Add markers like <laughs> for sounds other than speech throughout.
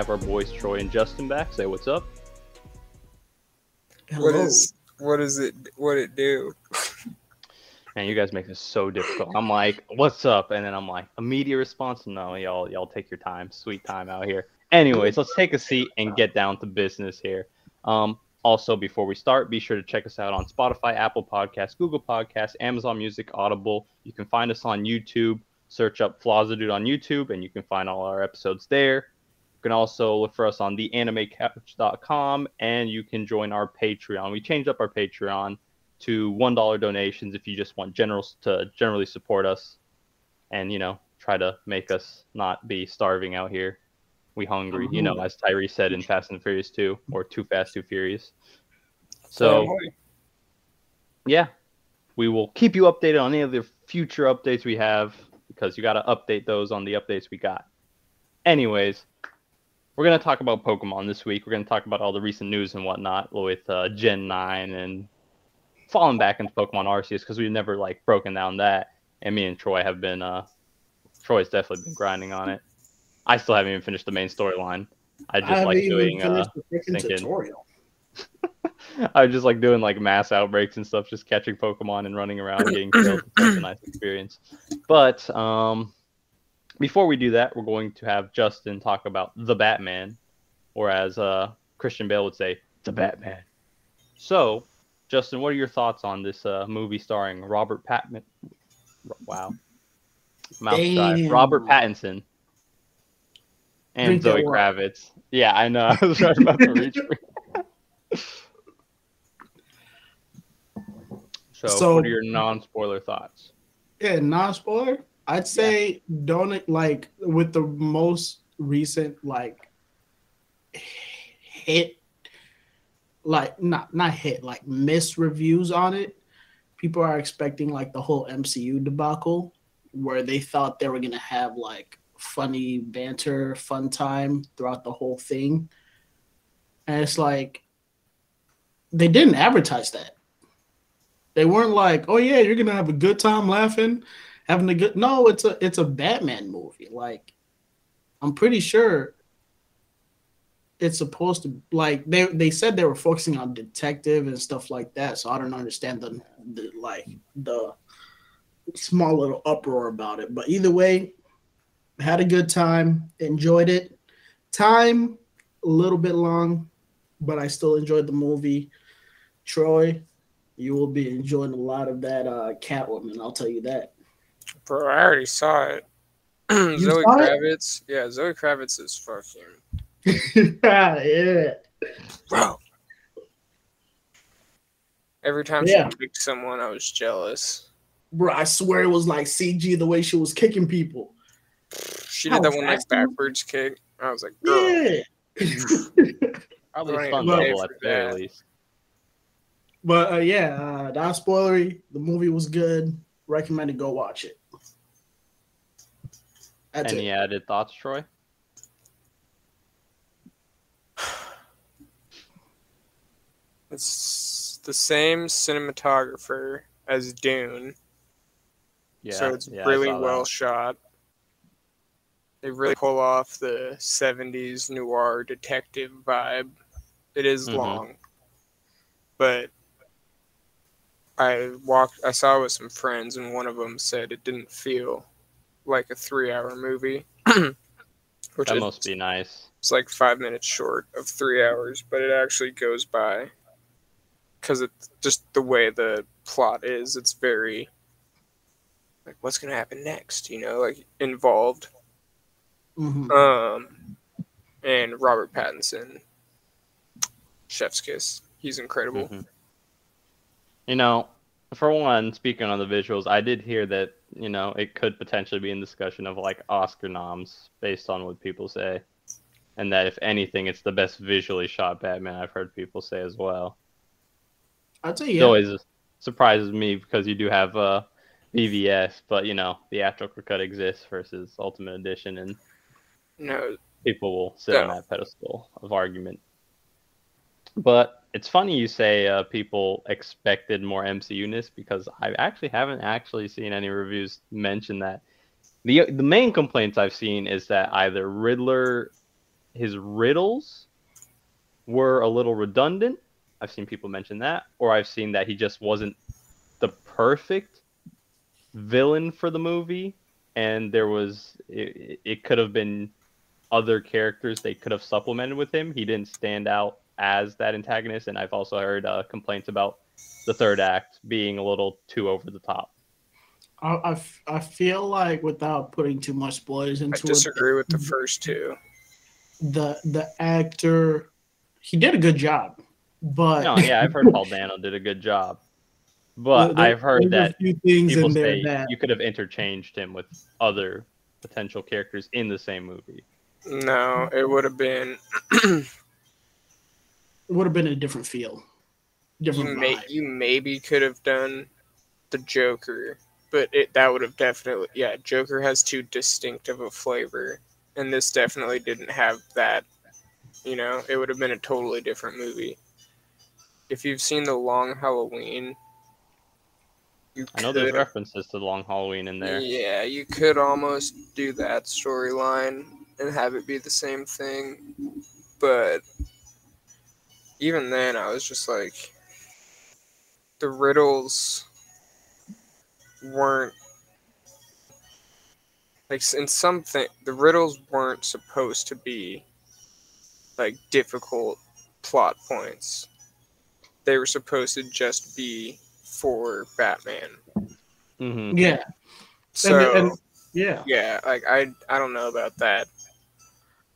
have our boys Troy and Justin back. Say what's up. What is what is it? What it do? Man, you guys make this so difficult. I'm like, "What's up?" and then I'm like, immediate response. No, y'all, y'all take your time, sweet time out here. Anyways, let's take a seat and get down to business here. Um, also, before we start, be sure to check us out on Spotify, Apple Podcasts, Google Podcasts, Amazon Music, Audible. You can find us on YouTube. Search up Flazzadude on YouTube, and you can find all our episodes there. You can also look for us on theanimecouch.com, and you can join our Patreon. We changed up our Patreon to one dollar donations if you just want generals to generally support us, and you know try to make us not be starving out here. We hungry, you know, mm-hmm. as Tyrese said in Fast and Furious 2, or Too Fast, Too Furious. So yeah, we will keep you updated on any of the future updates we have because you got to update those on the updates we got. Anyways, we're going to talk about Pokemon this week. We're going to talk about all the recent news and whatnot with uh, Gen 9 and falling back into Pokemon Arceus because we've never like broken down that. And me and Troy have been, uh, Troy's definitely been grinding on it. I still haven't even finished the main storyline. I just haven't like doing, uh, finished the freaking thinking- tutorial. <laughs> I just like doing like mass outbreaks and stuff, just catching Pokemon and running around getting killed. <clears throat> It's such a nice experience. But um, before we do that, we're going to have Justin talk about the Batman, or as uh, Christian Bale would say, the Batman. So, Justin, what are your thoughts on this uh, movie starring Robert Patman? Wow, mouth. Robert Pattinson and Zoe. Kravitz. Yeah, I know. <laughs> I was right about to reach. for So, So- what are your non-spoiler thoughts? Yeah, non spoiler. I'd say don't like with the most recent like hit, like not not hit, like miss reviews on it. People are expecting like the whole MCU debacle, where they thought they were gonna have like funny banter, fun time throughout the whole thing, and it's like they didn't advertise that. They weren't like, "Oh yeah, you're gonna have a good time laughing, having a good." No, it's a it's a Batman movie. Like, I'm pretty sure it's supposed to like they they said they were focusing on detective and stuff like that. So I don't understand the, the like the small little uproar about it. But either way, had a good time, enjoyed it. Time a little bit long, but I still enjoyed the movie. Troy, you will be enjoying a lot of that uh, Catwoman. I'll tell you that. Bro, I already saw it. <clears throat> Zoe saw it? Kravitz. Yeah, Zoe Kravitz is fucking <laughs> yeah. bro. Every time Yeah. she kicked someone, I was jealous. Bro, I swear it was like CG the way she was kicking people. She did that one like backwards kick. I was like, girl, Yeah. <laughs> <laughs> Probably Right, fun but- level at the very Yeah. least. but uh, yeah, uh, not spoilery. The movie was good. Recommend to go watch it. That's Any it. added thoughts, Troy? it's the same cinematographer as Dune, Yeah, so it's yeah, really saw that. well shot. They really pull off the '70s noir detective vibe. It is Mhm. long, but I walked. I saw it with some friends, and one of them said it didn't feel like a three-hour movie, <clears throat> which That is must be nice. it's like five minutes short of three hours, but it actually goes by because it's just the way the plot is. It's very like what's gonna happen next, you know, like involved. Mhm. Um, and Robert Pattinson, Chef's Kiss, he's incredible. Mhm. You know, for one, speaking on the visuals, I did hear that you know it could potentially be in discussion of like Oscar noms based on what people say, and that if anything, it's the best visually shot Batman I've heard people say as well. I'd say It always surprises me because you do have uh, BVS, but you know the theatrical cut exists versus Ultimate Edition, and No, people will sit on that pedestal of argument. But it's funny you say uh, people expected more MCU-ness because I actually haven't actually seen any reviews mention that. the The main complaints I've seen is that either Riddler, his riddles, were a little redundant. I've seen people mention that, or I've seen that he just wasn't the perfect villain for the movie, and there was it, it could have been other characters they could have supplemented with him. He didn't stand out as that antagonist, and I've also heard uh, complaints about the third act being a little too over the top. I, I, f- I feel like without putting too much spoilers into it, I into disagree it, with the first two. the the actor he did a good job, but No, yeah, I've heard Paul <laughs> Dano did a good job, but there- I've heard there's a that few things people in there say that you could have interchanged him with other potential characters in the same movie. No, it would have been <clears throat> would have been a different feel, you, may, you maybe could have done the Joker, but it that would have definitely yeah. Joker has too distinct of a flavor, and this definitely didn't have that. You know, it would have been a totally different movie. If you've seen the Long Halloween, you I know there's references to the Long Halloween in there. Yeah, you could almost do that storyline and have it be the same thing. But even then, I was just like, the riddles weren't. Like, in something, the riddles weren't supposed to be like difficult plot points. They were supposed to just be for Batman. hmm yeah, So, and, yeah. yeah, like I I don't know about that.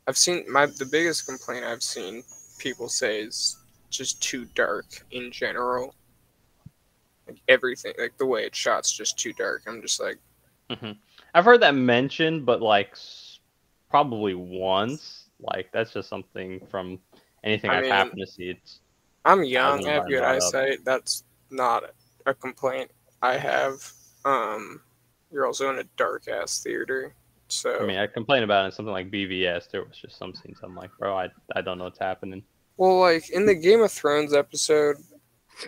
I've seen my the biggest complaint I've seen people say is just too dark in general. Like everything, like the way it's shot's just too dark. I'm just like, hmm I've heard that mentioned, but like probably once. Like that's just something from anything I I've mean, happened to see. It's I'm young, I have good eyesight. That's not a complaint I have. Um, you're also in a dark ass theater, so I mean I complain about it in something like BVS. There was just some scenes I'm like, bro, I I don't know what's happening. well, like in the Game of Thrones episode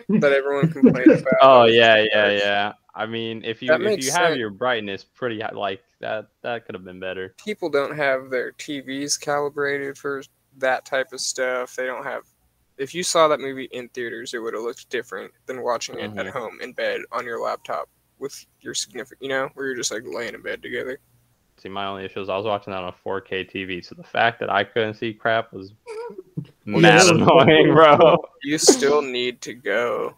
that everyone <laughs> complained about. Oh yeah, yeah, yeah. I mean, if you That if you have sense. your brightness pretty high, like that, that could have been better. people don't have their TVs calibrated for that type of stuff. They don't have. If you saw that movie in theaters, it would have looked different than watching it at Mhm. home in bed on your laptop with your significant, you know, where you're just like laying in bed together. See, my only issue is I was watching that on a 4K TV, so the fact that I couldn't see crap was yeah, <laughs> mad annoying, bro. You still need to go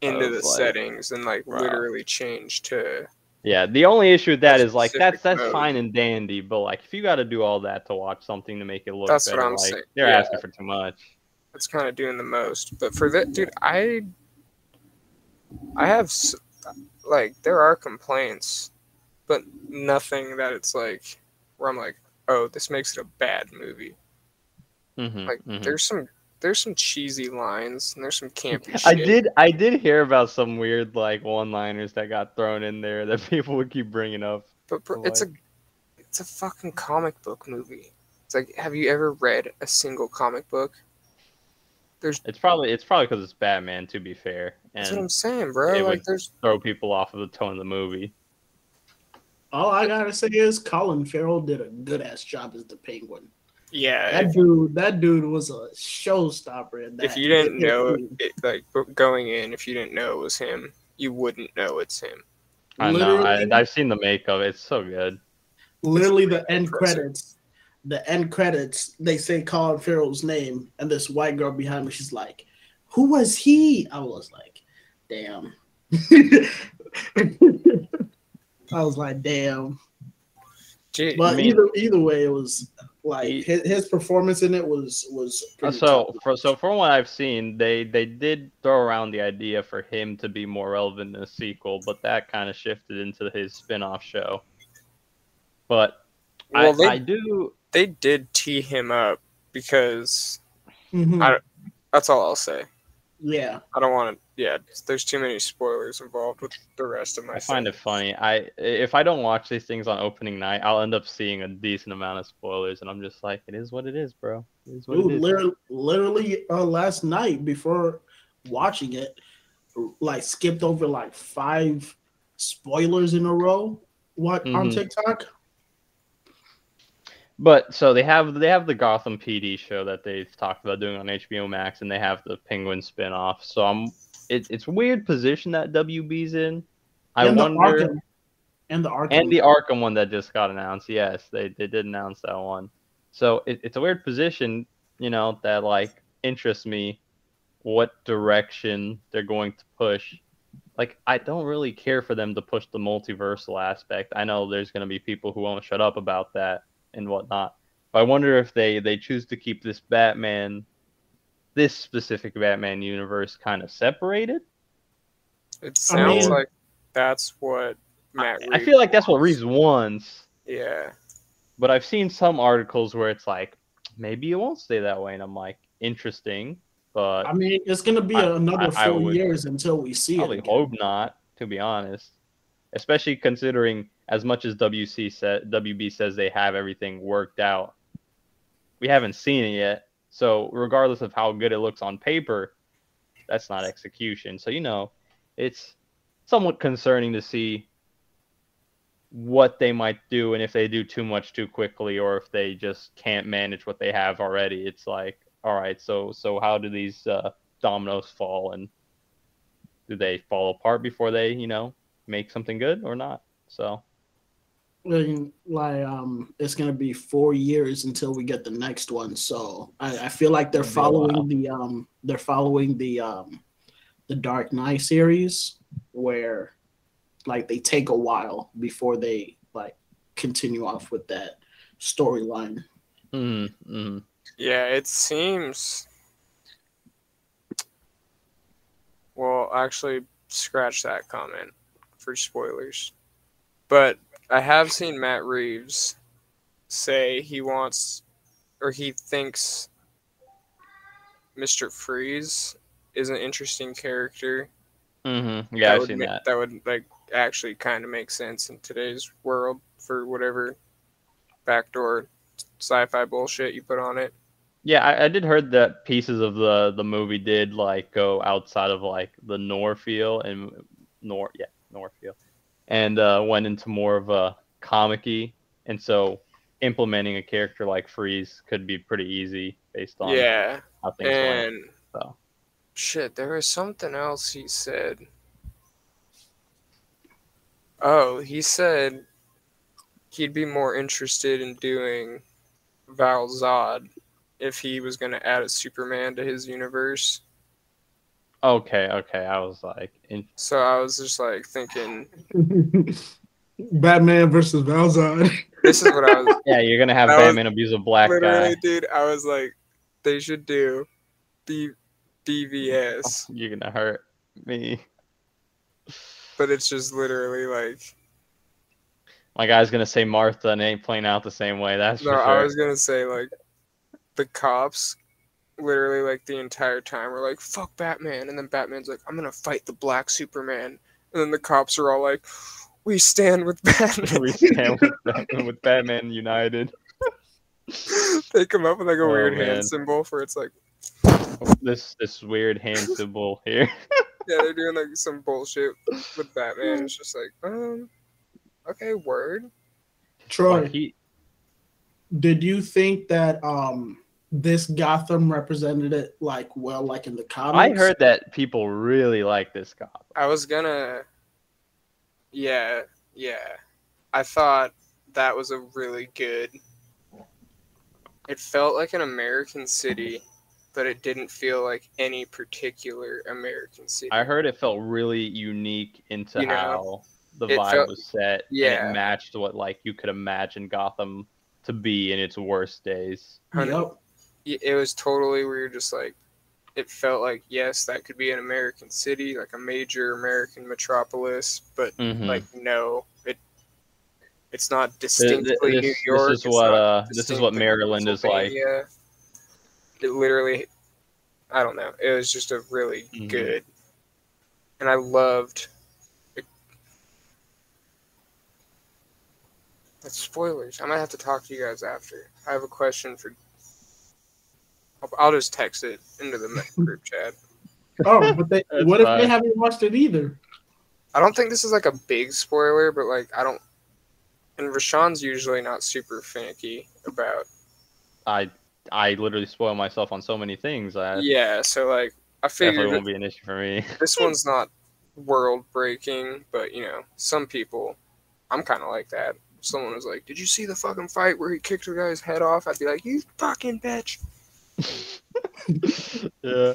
into the like- settings and like Wow. literally change to. Yeah, the only issue with that is like that's that's mode. fine and dandy, but like if you got to do all that to watch something to make it look That's what better, I'm like saying. they're Yeah. asking for too much. It's kind of doing the most, but for that, dude, I. I have, like, there are complaints, but nothing that it's like where I'm like, oh, this makes it a bad movie. hmm Like there's some there's some cheesy lines and there's some campy <laughs> shit. I did I did hear about some weird like one-liners that got thrown in there that <laughs> people would keep bringing up. but bro, it's a it's a fucking comic book movie. It's like, have you ever read a single comic book? There's It's probably it's probably because it's Batman. To be fair, that's what I'm saying, bro. it Like would- there's throw people off of the tone of the movie. All I gotta say is Colin Farrell did a good ass job as the Penguin. yeah. That If, dude, that dude was a showstopper. In that. if you didn't know it, like going in, if you didn't know it was him, you wouldn't know it's him. I know. I, I've seen the makeup. It's so good. literally the end impressive. credits, the end credits, they say Colin Farrell's name, and this white girl behind me, she's like, "Who was he?" I was like, "Damn." <laughs> I was like, "Damn." Dude, But I mean- either either way, it was like He- his, his performance in it was was. Pretty So, top. for, so from what I've seen, they they did throw around the idea for him to be more relevant in a sequel, but that kind of shifted into his spin-off show. But well, I, they I do. they did tee him up because Mhm. I- that's all I'll say. Yeah. I don't want to. Yeah, there's too many spoilers involved with the rest of my. I find it funny. I if I don't watch these things on opening night, I'll end up seeing a decent amount of spoilers, and I'm just like, it is what it is, bro. It is what Dude, it is. literally, literally uh, last night before watching it, like skipped over like five spoilers in a row. What on Mhm. TikTok? But so they have they have the Gotham PD show that they've talked about doing on HBO Max, and they have the Penguin spinoff. So I'm it, it's weird position that WB's in. I and wonder. the Arkham, and the Arkham. and the Arkham one that just got announced. Yes, they, they did announce that one. So it, it's a weird position, you know, that like interests me. What direction they're going to push? Like, I don't really care for them to push the multiversal aspect. I know there's going to be people who won't shut up about that and whatnot. But I wonder if they they choose to keep this Batman, this specific Batman universe, kind of separated. It sounds mean- like that's what Matt. I Reeves feel like that's what. Reeves wants. Yeah, but I've seen some articles where it's like maybe it won't stay that way, and I'm like, interesting, but I mean, it's gonna be I- another I- I four would years until we see probably it. again. hope not, to be honest. Especially considering as much as WC said, WB says they have everything worked out, we haven't seen it yet. So regardless of how good it looks on paper, that's not execution. So you know, it's somewhat concerning to see what they might do and if they do too much too quickly or if they just can't manage what they have already. It's like, all right, so so how do these uh, dominoes fall and do they fall apart before they, you know, make something good or not? So like um it's gonna be four years until we get the next one so i, I feel like they're It'll be a following the um they're following the um the dark knight series where like they take a while before they like continue off with that storyline mm, mm. yeah. It seems. Well, actually, scratch that comment for spoilers. But I have seen Matt Reeves say he wants, or he thinks, Mister Freeze is an interesting character. Mm-hmm. Yeah, that I've seen ma- that. That would like actually kind of make sense in today's world for whatever backdoor sci-fi bullshit you put on it. Yeah, I, I did heard that pieces of the the movie did like go outside of like the Norfield and Nor yeah Norfield, and uh, went into more of a comic-y, and so implementing a character like Freeze could be pretty easy based on yeah, how things went. and So shit, there was something else he said. Oh, he said he'd be more interested in doing Val Zod if he was going to add a Superman to his universe. Okay, okay, I was like, in, So I was just like thinking, <laughs> batman versus Val Zod this is what I was yeah, you're gonna have That was Batman abuse a black literally, guy. dude. I was like, they should do B- BVS, <laughs> You're gonna hurt me. but it's just literally like, My guy's gonna say Martha and it ain't playing out the same way. That's no, for sure. I was gonna say like, the cops, literally like the entire time were like, fuck Batman, and then Batman's like, I'm gonna fight the Black Superman, and then the cops are all like, we stand with <laughs> Batman. we stand with Batman, with Batman United. <laughs> they come up with like a Oh, weird man. hand symbol for it's like, This this weird hand <laughs> symbol here. yeah, they're doing like some bullshit with Batman. It's just like, um, okay, word. troy he, did you think that um this gotham represented it like well like in the comics I heard that people really like this Gotham. I was gonna, yeah, yeah. I thought that was a really good. It felt like an American city, but it didn't feel like any particular American city. I heard it felt really unique into You know, how the vibe felt- was set. and yeah. it matched what like you could imagine Gotham to be in its worst days. Yep. It was totally we were just like it felt like yes that could be an american city like a major american metropolis but Mhm. like no it it's not distinctly th- new york this is it's what uh this is what Maryland is like. It literally I don't know. It was just a really Mhm. good, and I loved. That's spoilers. I might have to talk to you guys after. I have a question for. I'll, I'll just text it into the group chat. Oh, but they, That's what if they haven't watched it either? I don't think this is like a big spoiler, but like I don't. And Rashawn's usually not super finicky about. I I literally spoil myself on so many things. I Yeah, so like I definitely figured won't be an issue for me. <laughs> this one's not world breaking, but you know, some people, I'm kind of like that. Someone was like, "Did you see the fucking fight where he kicked the guy's head off?" I'd be like, "You fucking bitch." <laughs> yeah.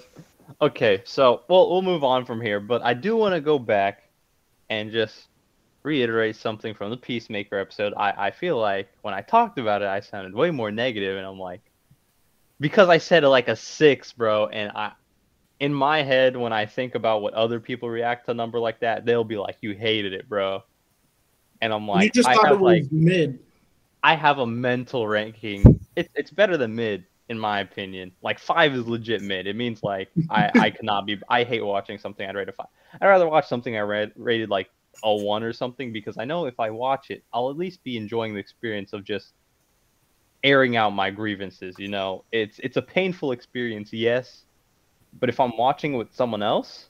Okay, so we'll we'll move on from here, but I do want to go back and just reiterate something from the Peacemaker episode. I I feel like when I talked about it, I sounded way more negative, and I'm like, because I said it like a six, bro, and I. In my head, when I think about what other people react to a number like that, they'll be like, "You hated it, bro," and I'm like, you just I thought have it was like mid. I have a mental ranking. It's it's better than mid in my opinion. Like five is legit mid. It means like <laughs> I I cannot be. I hate watching something I'd rate a five. I'd rather watch something I read rated like a one or something because I know if I watch it, I'll at least be enjoying the experience of just airing out my grievances. You know, it's it's a painful experience, yes, but if I'm watching with someone else.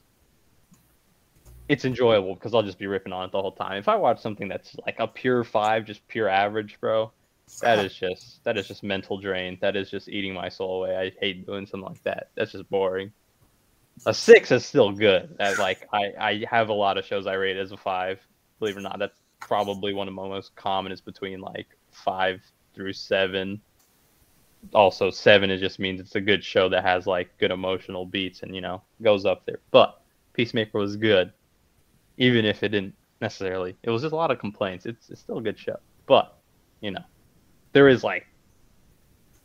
It's enjoyable because I'll just be ripping on it the whole time. If I watch something that's like a pure five, just pure average, bro, that is just that is just mental drain. That is just eating my soul away. I hate doing something like that. That's just boring. A six is still good. I, like I, I have a lot of shows I rate as a five. Believe it or not, that's probably one of my most common is between like five through seven. Also, seven it just means it's a good show that has like good emotional beats and you know goes up there. But Peacemaker was good, even if it didn't necessarily. It was just a lot of complaints. It's it's still a good show, but you know there is like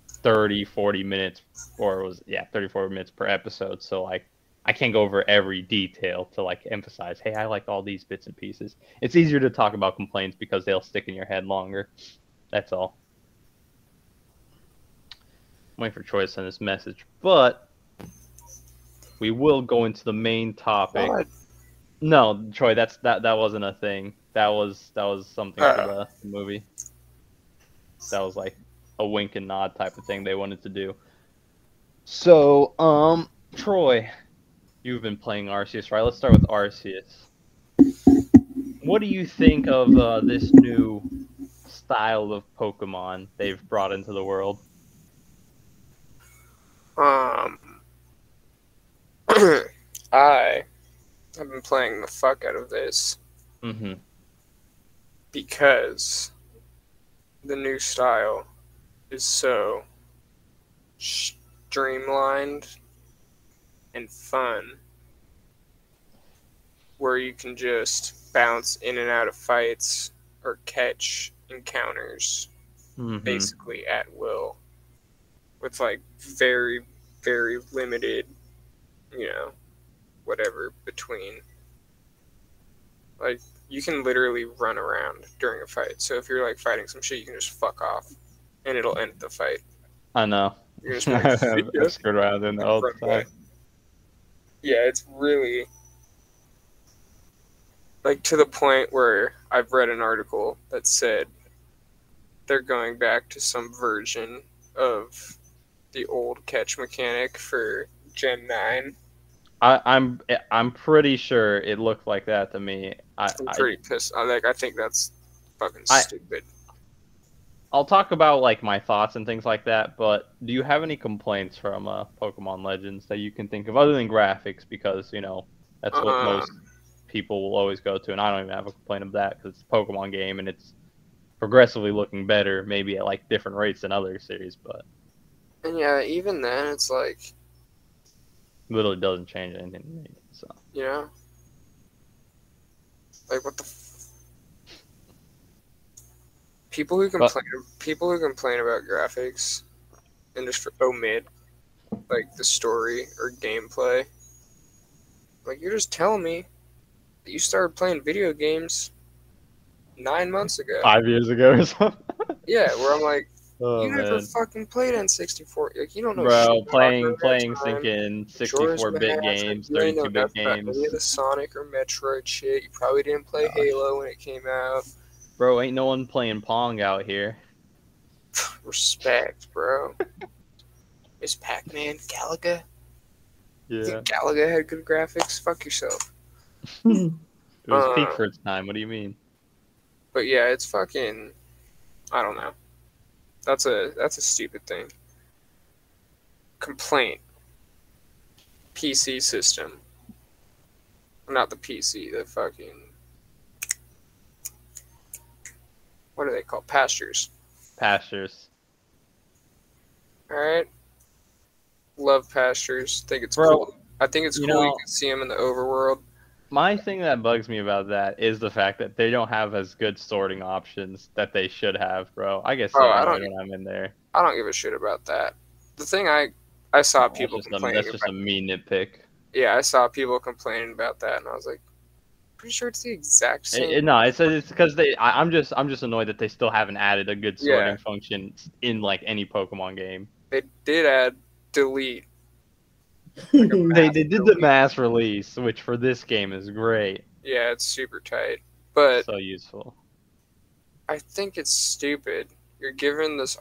30 40 minutes or it was yeah 34 minutes per episode so like i can't go over every detail to like emphasize hey i like all these bits and pieces. It's easier to talk about complaints because they'll stick in your head longer. That's all. I'm waiting for Troy to send this message but we will go into the main topic. God. no troy that's that that wasn't a thing. That was that was something for Uh. the movie that was like a wink and nod type of thing they wanted to do. So, um, Troy, you've been playing Arceus, right? Let's start with Arceus. What do you think of uh, this new style of Pokemon they've brought into the world? Um, <clears throat> I have been playing the fuck out of this Mm-hmm. because the new style is so streamlined and fun where you can just bounce in and out of fights or catch encounters mm-hmm. basically at will with like very very limited you know whatever between like you can literally run around during a fight. So if you're like fighting some shit you can just fuck off and it'll end the fight. I know. you're just like, I screwed around in the all the time. yeah it's really like to the point where i've read an article that said they're going back to some version of the old catch mechanic for gen 9 I, I'm I'm pretty sure it looked like that to me. I, i'm I pretty pissed i like i think that's fucking I- stupid I'll talk about like my thoughts and things like that, but do you have any complaints from uh, Pokemon Legends that you can think of other than graphics? Because you know that's what Uh. most people will always go to, and I don't even have a complaint of that because it's a Pokemon game and it's progressively looking better, maybe at like different rates than other series, but and yeah even then it's like literally doesn't change anything to me. So know like what the f- people who But- complain people who complain about graphics and just oh, omit like the story or gameplay like you're just telling me that you started playing video games nine months ago five years ago or something. yeah where i'm like Oh, you never man. fucking played N64. Like, you don't know. shit Bro, about playing Ocarina of playing thinking 64 bit games, you ain't know 32 bit games. Any of the Sonic or Metroid shit. You probably didn't play Gosh. Halo when it came out. Bro, ain't no one playing Pong out here. <sighs> Respect, bro. <laughs> Is Pac-Man Galaga? You Yeah. think Galaga had good graphics? Fuck yourself. <laughs> It was peak Uh, for its time. What do you mean? But yeah, it's fucking. I don't know. That's a that's a stupid thing. Complaint. PC system. Not the PC. The fucking. What are they called? Pastures. Pastures. All right. Love pastures. Think it's Bro, cool. I think it's you cool you can see them in the overworld. My thing that bugs me about that is the fact that they don't have as good sorting options that they should have, bro. I guess Oh, I don't- when I'm in there. I don't give a shit about that. The thing I I saw That's people just, a, complaining that's just about. a me nitpick. Yeah, I saw people complaining about that, and I was like, pretty sure it's the exact same. It, it- no, it's it's because they. I, I'm just I'm just annoyed that they still haven't added a good sorting Yeah. function in like any Pokemon game. They did add delete. <laughs> They they did the mass release, which for this game is great, Yeah, it's super tight. But so useful. I think it's stupid. You're given this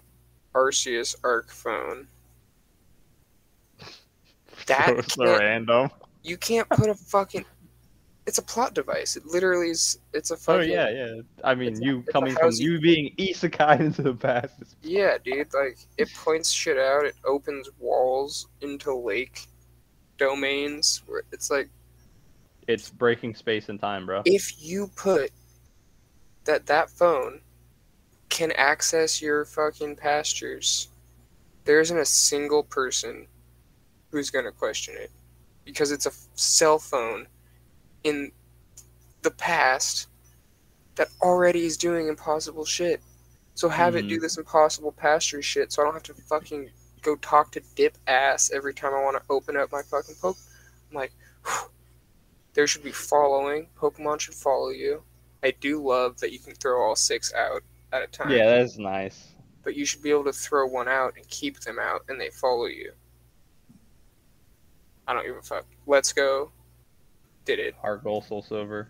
Arceus Arc phone. <laughs> That so, so random. You can't put a fucking. It's a plot device. It literally is. It's a oh, fucking. Oh yeah, yeah. I mean, you a coming from you being isekai <laughs> into the past. Is, Yeah, dude. Like it points shit out. It opens walls into lake domains. Where it's like it's breaking space and time, bro. if you put that that phone can access your fucking pastures, there isn't a single person who's gonna question it because it's a f- cell phone in the past that already is doing impossible shit. So have it do mm. this impossible pasture shit, so I don't have to fucking go talk to dip ass every time I want to open up my fucking poke. I'm like, there should be following. Pokemon should follow you. I do love that you can throw all six out at a time. Yeah, that's nice. But you should be able to throw one out and keep them out, and they follow you. I don't give a fuck. Let's go. Did it. HeartGold SoulSilver.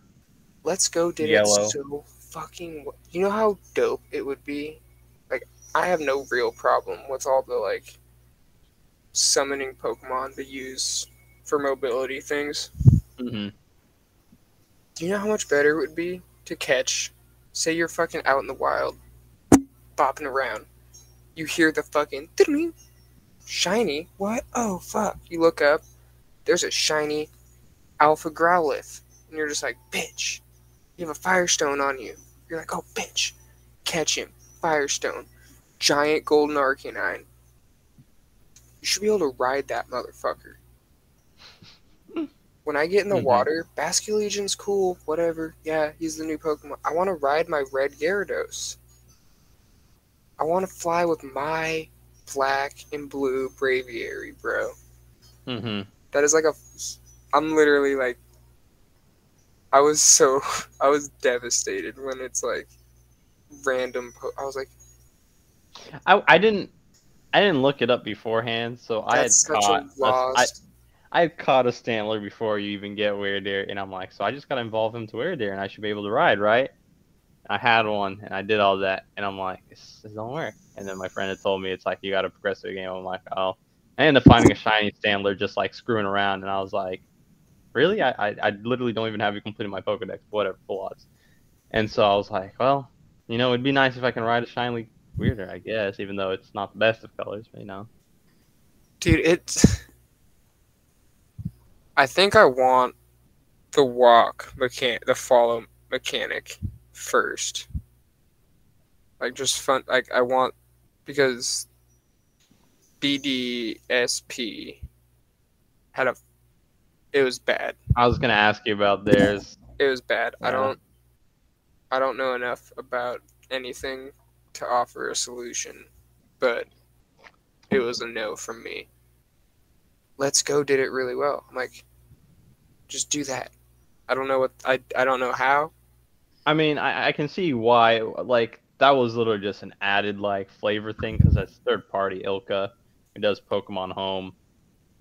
Let's go did Yellow. it so fucking you know how dope it would be like i have no real problem with all the like summoning pokemon to use for mobility things. Hmm do you know how much better it would be to catch say you're fucking out in the wild bopping around. You hear the fucking shiny what? Oh fuck. You look up there's a shiny alpha growlithe and you're just like bitch you have a firestone on you. You're like oh bitch. Catch him firestone. Giant golden arcanine you should be able to ride that motherfucker. <laughs> When i get in the Mhm. water basculegion's cool whatever. Yeah he's the new pokemon. I want to ride my red gyarados. I want to fly with my black and blue braviary bro. Hmm that is like a i'm literally like i was so <laughs> i was devastated when it's like random po- i was like I I didn't I didn't look it up beforehand, so I had such caught a I, I had caught a Stantler before you even get Wyrdeer, and I'm like, so I just gotta involve him to Wyrdeer, and I should be able to ride, right? I had one, and I did all that, and I'm like, this, this don't work. And then my friend had told me it's like you gotta progress the game. I'm like, oh. I ended up finding a shiny Stantler just like screwing around, and I was like, really? I I, I literally don't even have you completed my Pokedex, whatever, full odds. And so I was like, well, you know, it'd be nice if I can ride a shiny Wyrdeer, I guess, even though it's not the best of colors, but you know. dude it's <laughs> i think i want the walk mechanic, the follow mechanic first like just fun like i want because bdsp had a it was bad I was gonna ask you about theirs. it was bad. I don't I don't know enough about anything to offer a solution, but it was a no from me. Let's go did it really well. I'm like just do that. I don't know what I I don't know how. I mean, I, I can see why. Like that was literally just an added like flavor thing because that's third party ILCA who does Pokemon Home.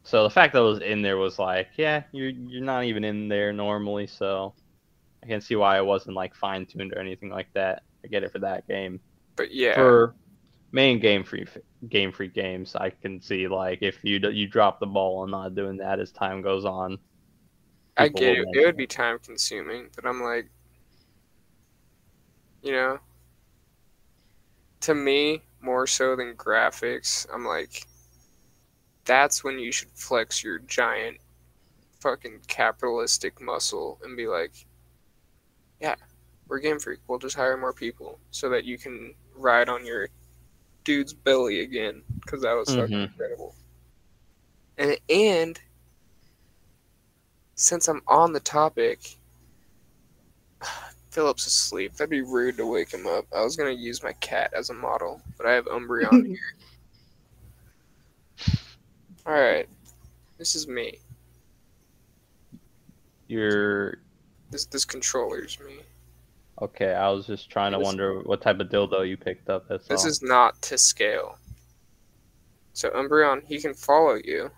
So the fact that it was in there was like, yeah, you're you're not even in there normally, so I can see why it wasn't like fine tuned or anything like that. I get it for that game. But yeah, For main game free game free games, I can see like if you you drop the ball on not doing that as time goes on. I get it. It would be time consuming, but I'm like, you know, to me, more so than graphics, I'm like, that's when you should flex your giant fucking capitalistic muscle and be like, yeah, we're Game Freak. We'll just hire more people so that you can ride on your dude's belly again because that was fucking Mhm. incredible. And and since I'm on the topic, <sighs> Philip's asleep. That'd be rude to wake him up. I was gonna use my cat as a model, but I have Umbreon <laughs> here. All right, this is me. You're This this controller's me. Okay. I was just trying to This- wonder what type of dildo you picked up. That's This all. is not to scale. So Umbreon, he can follow you.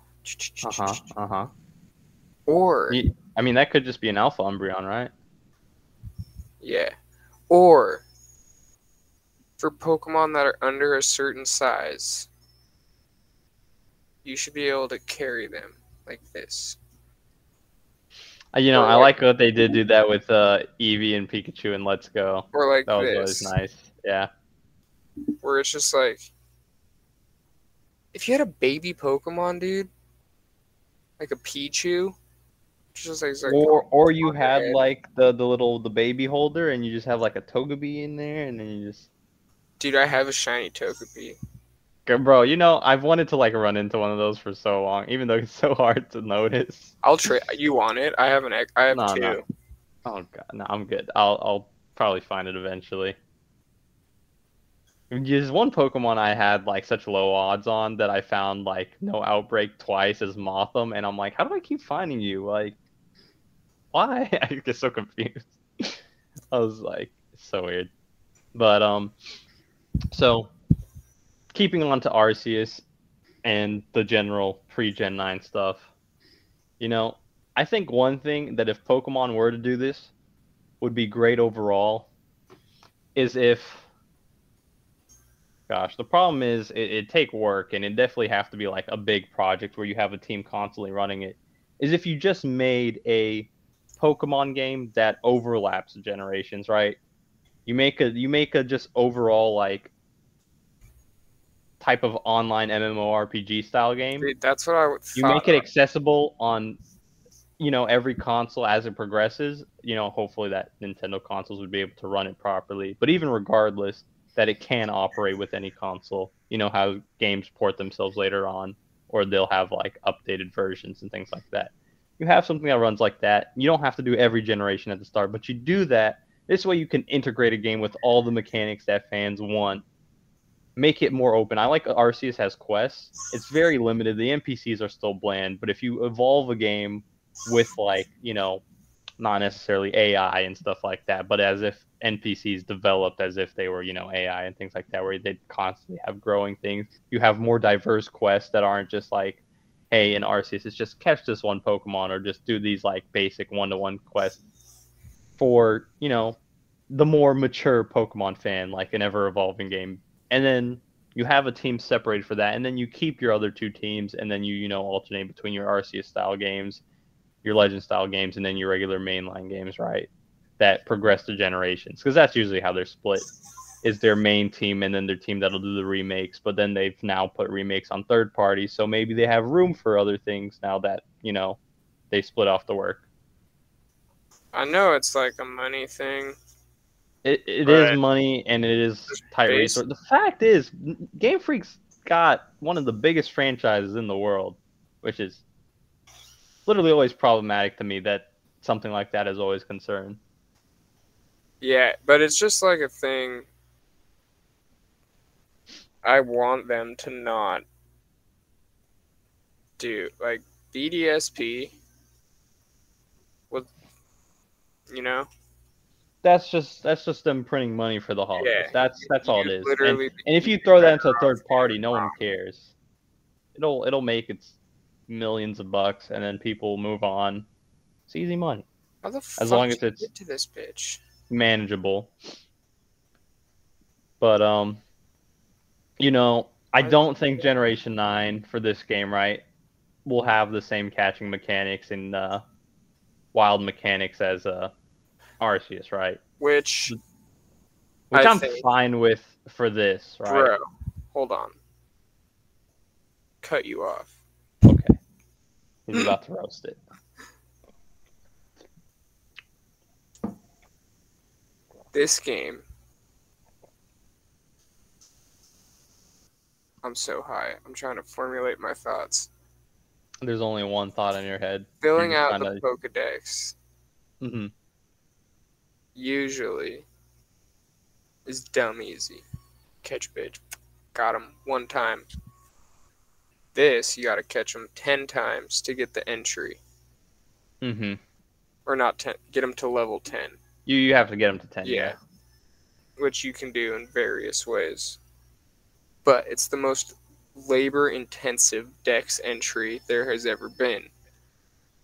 Uh huh. Uh huh. Or Ye- I mean, that could just be an Alpha Umbreon, right? Yeah. Or for Pokemon that are under a certain size, you should be able to carry them like this. Uh, You know, Or I like- like what they did do that with uh, Eevee and Pikachu and Let's Go. Or like That was this. always nice. Yeah. Where it's just like if you had a baby Pokemon, dude, like a Pichu, just like, like Or or you had head. like the the little the baby holder, and you just have like a Togepi in there, and then you just. dude, I have a shiny Togepi. Bro, you know I've wanted to like run into one of those for so long, even though it's so <laughs> hard to notice. I'll trade. You want it? I have an. I have No, two. no. Oh god, no, I'm good. I'll I'll probably find it eventually. There's one Pokemon I had like such low odds on that I found like no outbreak twice as Mothim, and I'm like, how do I keep finding you? Like, why? <laughs> I get so confused. <laughs> I was like, so weird. But um, so keeping on to Arceus and the general pre-Gen nine stuff, you know, I think one thing that if Pokemon were to do this would be great overall is if gosh, the problem is it, take work and it definitely have to be like a big project where you have a team constantly running it. Is if you just made a Pokemon game that overlaps generations, right? You make a you make a just overall like type of online MMORPG style game. Dude, that's what I would. you make it accessible on you know every console as it progresses. You know hopefully that nintendo consoles would be able to run it properly. But even regardless that it can operate with any console. You know how games port themselves later on or they'll have like updated versions and things like that. You have something that runs like that. You don't have to do every generation at the start but you do that. This way you can integrate a game with all the mechanics that fans want make it more open. I like Arceus has quests. It's very limited. The NPCs are still bland, but if you evolve a game with like, you know, not necessarily AI and stuff like that, but as if NPCs developed as if they were, you know, AI and things like that, where they constantly have growing things. You have more diverse quests that aren't just like, hey, in Arceus, it's just catch this one Pokemon or just do these like basic one to one quests for, you know, the more mature Pokemon fan, like an ever evolving game and then you have a team separated for that, and then you keep your other two teams, and then you you know alternate between your Arceus style games, your Legend style games, and then your regular mainline games, right? That progress the generations, because that's usually how they're split. Is their main team and then their team that'll do the remakes, but then they've now put remakes on third parties, so maybe they have room for other things now that you know they split off the work. I know it's like a money thing. It, it is Right. money and it is tight resource. The fact is, Game Freak's got one of the biggest franchises in the world, which is literally always problematic to me that something like that is always concerned. Yeah, but it's just like a thing. I want them to not do like BDSP. With you know, that's just that's just them printing money for the holidays. Yeah. That's that's all it is. And, and if you throw that into a third party, no one cares. It'll it'll make its millions of bucks, and then people move on. It's easy money, How the fuck long did as it's- to this bitch? manageable. But um, you know, I I- don't think Generation Nine for this game, right, will have the same catching mechanics and uh, wild mechanics as uh, Arceus, right? Which, Which I I'm think- fine with for this, right? bro, hold on. Cut you off. Okay. He's about to roast it. This game. I'm so high. I'm trying to formulate my thoughts. There's only one thought in your head. Filling out kinda- the Pokedex hmm usually is dumb easy. Catch a bitch. Got him one time. This, you gotta catch him 10 times to get the entry. Mm hmm. Or not 10, get him to level 10. You you have to get him to ten. Yeah. Which you can do in various ways. But it's the most labor intensive dex entry there has ever been.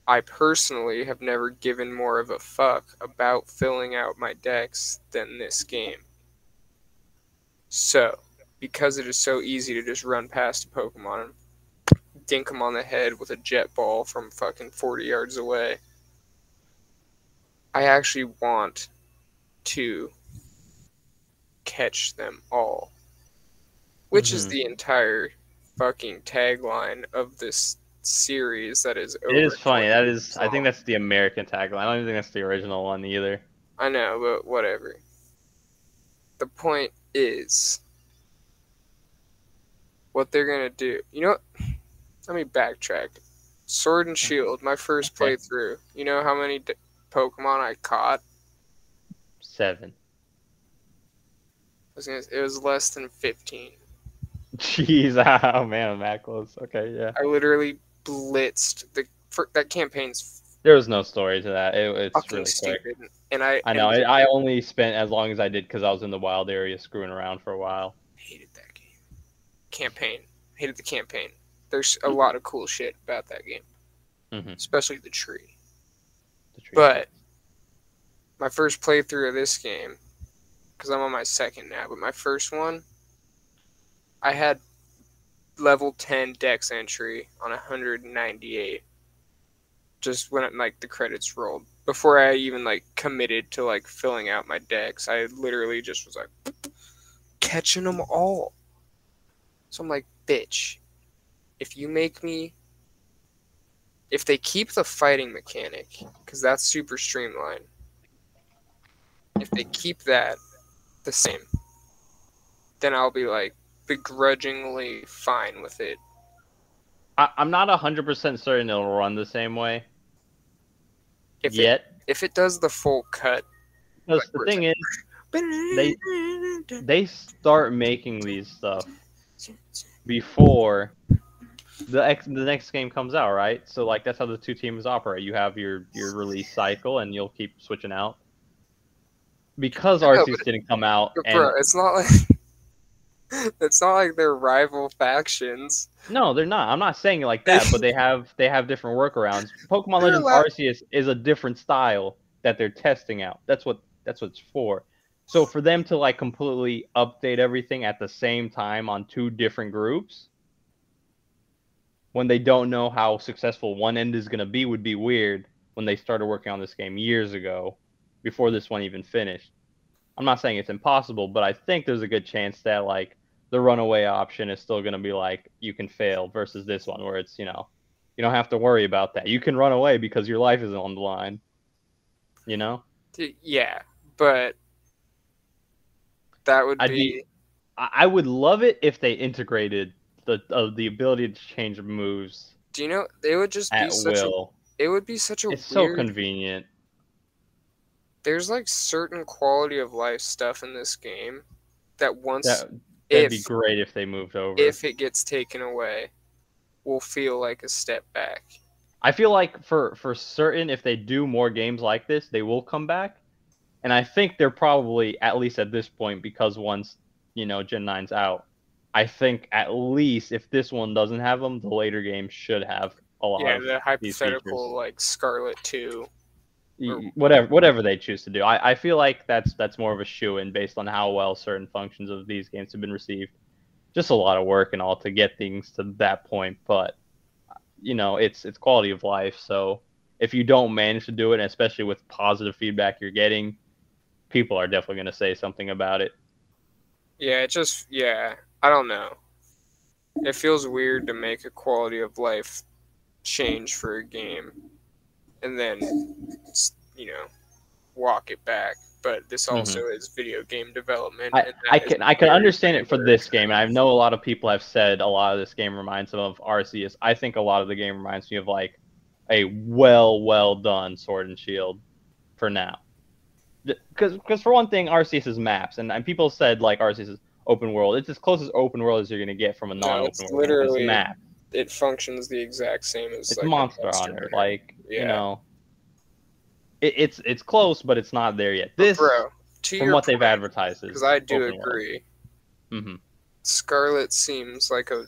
I personally have never given more of a fuck about filling out my dex than this game. So, because it is so easy to just run past a Pokemon and dink him on the head with a jet ball from fucking 40 yards away, I actually want to catch them all. Which is Mhm. the entire fucking tagline of this series that is over It is funny. 20 That is. I think that's the American tagline. I don't even think that's the original one either. I know, but whatever. The point is what they're gonna do. You know what? Let me backtrack. Sword and Shield, my first playthrough. You know how many d- Pokemon I caught? Seven. I was gonna, it was less than 15. <laughs> Jeez. <laughs> Oh man, I'm that close. Okay, yeah. I literally blitzed the for, that campaign's There was no story to that. It, it's fucking really quick. stupid, and I I know. and I, I only spent as long as I did because I was in the wild area screwing around for a while. hated that game. Campaign, hated the campaign. There's a lot of cool shit about that game, Mhm. especially the tree. The tree. But my first playthrough of this game, because I'm on my second now, but my first one, I had level 10 dex entry on 198. Just when it, like the credits rolled. Before I even like committed to like filling out my dex, I literally just was like catching them all. So I'm like, bitch, if you make me if they keep the fighting mechanic, because that's super streamlined, if they keep that the same, then I'll be like begrudgingly fine with it. I, I'm not hundred percent certain it'll run the same way If it yet. if it does the full cut, Because like, the thing is, they they start making these stuff before the ex- the next game comes out, right? So like that's how the two teams operate. You have your your release cycle, and you'll keep switching out. Because Arceus but- didn't come out, and it's not like <laughs> <laughs> it's not like they're rival factions. no, they're not. I'm not saying it like that, but they have they have different workarounds. Pokemon <laughs> Legends allowed- Arceus is a different style that they're testing out. That's what that's what it's for. So for them to like completely update everything at the same time on two different groups when they don't know how successful one end is going to be would be weird when they started working on this game years ago before this one even finished. I'm not saying it's impossible, but I think there's a good chance that like the runaway option is still going to be like you can fail versus this one where it's, you know, you don't have to worry about that. You can run away because your life is on the line. You know? Yeah, but that would be, be- I, would love it if they integrated the uh, the ability to change moves Do you know it would just be such will. a it would be such a It's so convenient. there's like certain quality of life stuff in this game that once That if be great if they moved over. if it gets taken away we'll feel like a step back. I feel like for for certain, if they do more games like this, they will come back. And I think they're probably at least at this point because once you know Gen 9's out, I think at least if this one doesn't have them, the later games should have a lot Yeah, the hypothetical like Scarlet Two. Whatever whatever they choose to do. I, I feel like that's that's more of a shoe in based on how well certain functions of these games have been received. Just a lot of work and all to get things to that point, but you know, it's it's quality of life. So if you don't manage to do it, especially with positive feedback you're getting, people are definitely going to say something about it. Yeah, it just yeah, I don't know. It feels weird to make a quality of life change for a game and then you know walk it back. But this also is video game development. Mm-hmm. I, and I can I can understand it for this game, I know a lot of people have said a lot of this game reminds them of Arceus. I think a lot of the game reminds me of like a well well done Sword and Shield for now. Because because for one thing, Arceus is maps, and, and people said like Arceus is open world. It's as close as open world as you're gonna get from a non open world. game. literally It's map. It functions the exact same as It's like Monster Monster Hunter. Like you know, it, it's it's close, but it's not there yet. This bro, to from what they've advertised because I do agree. hmm Scarlet seems like a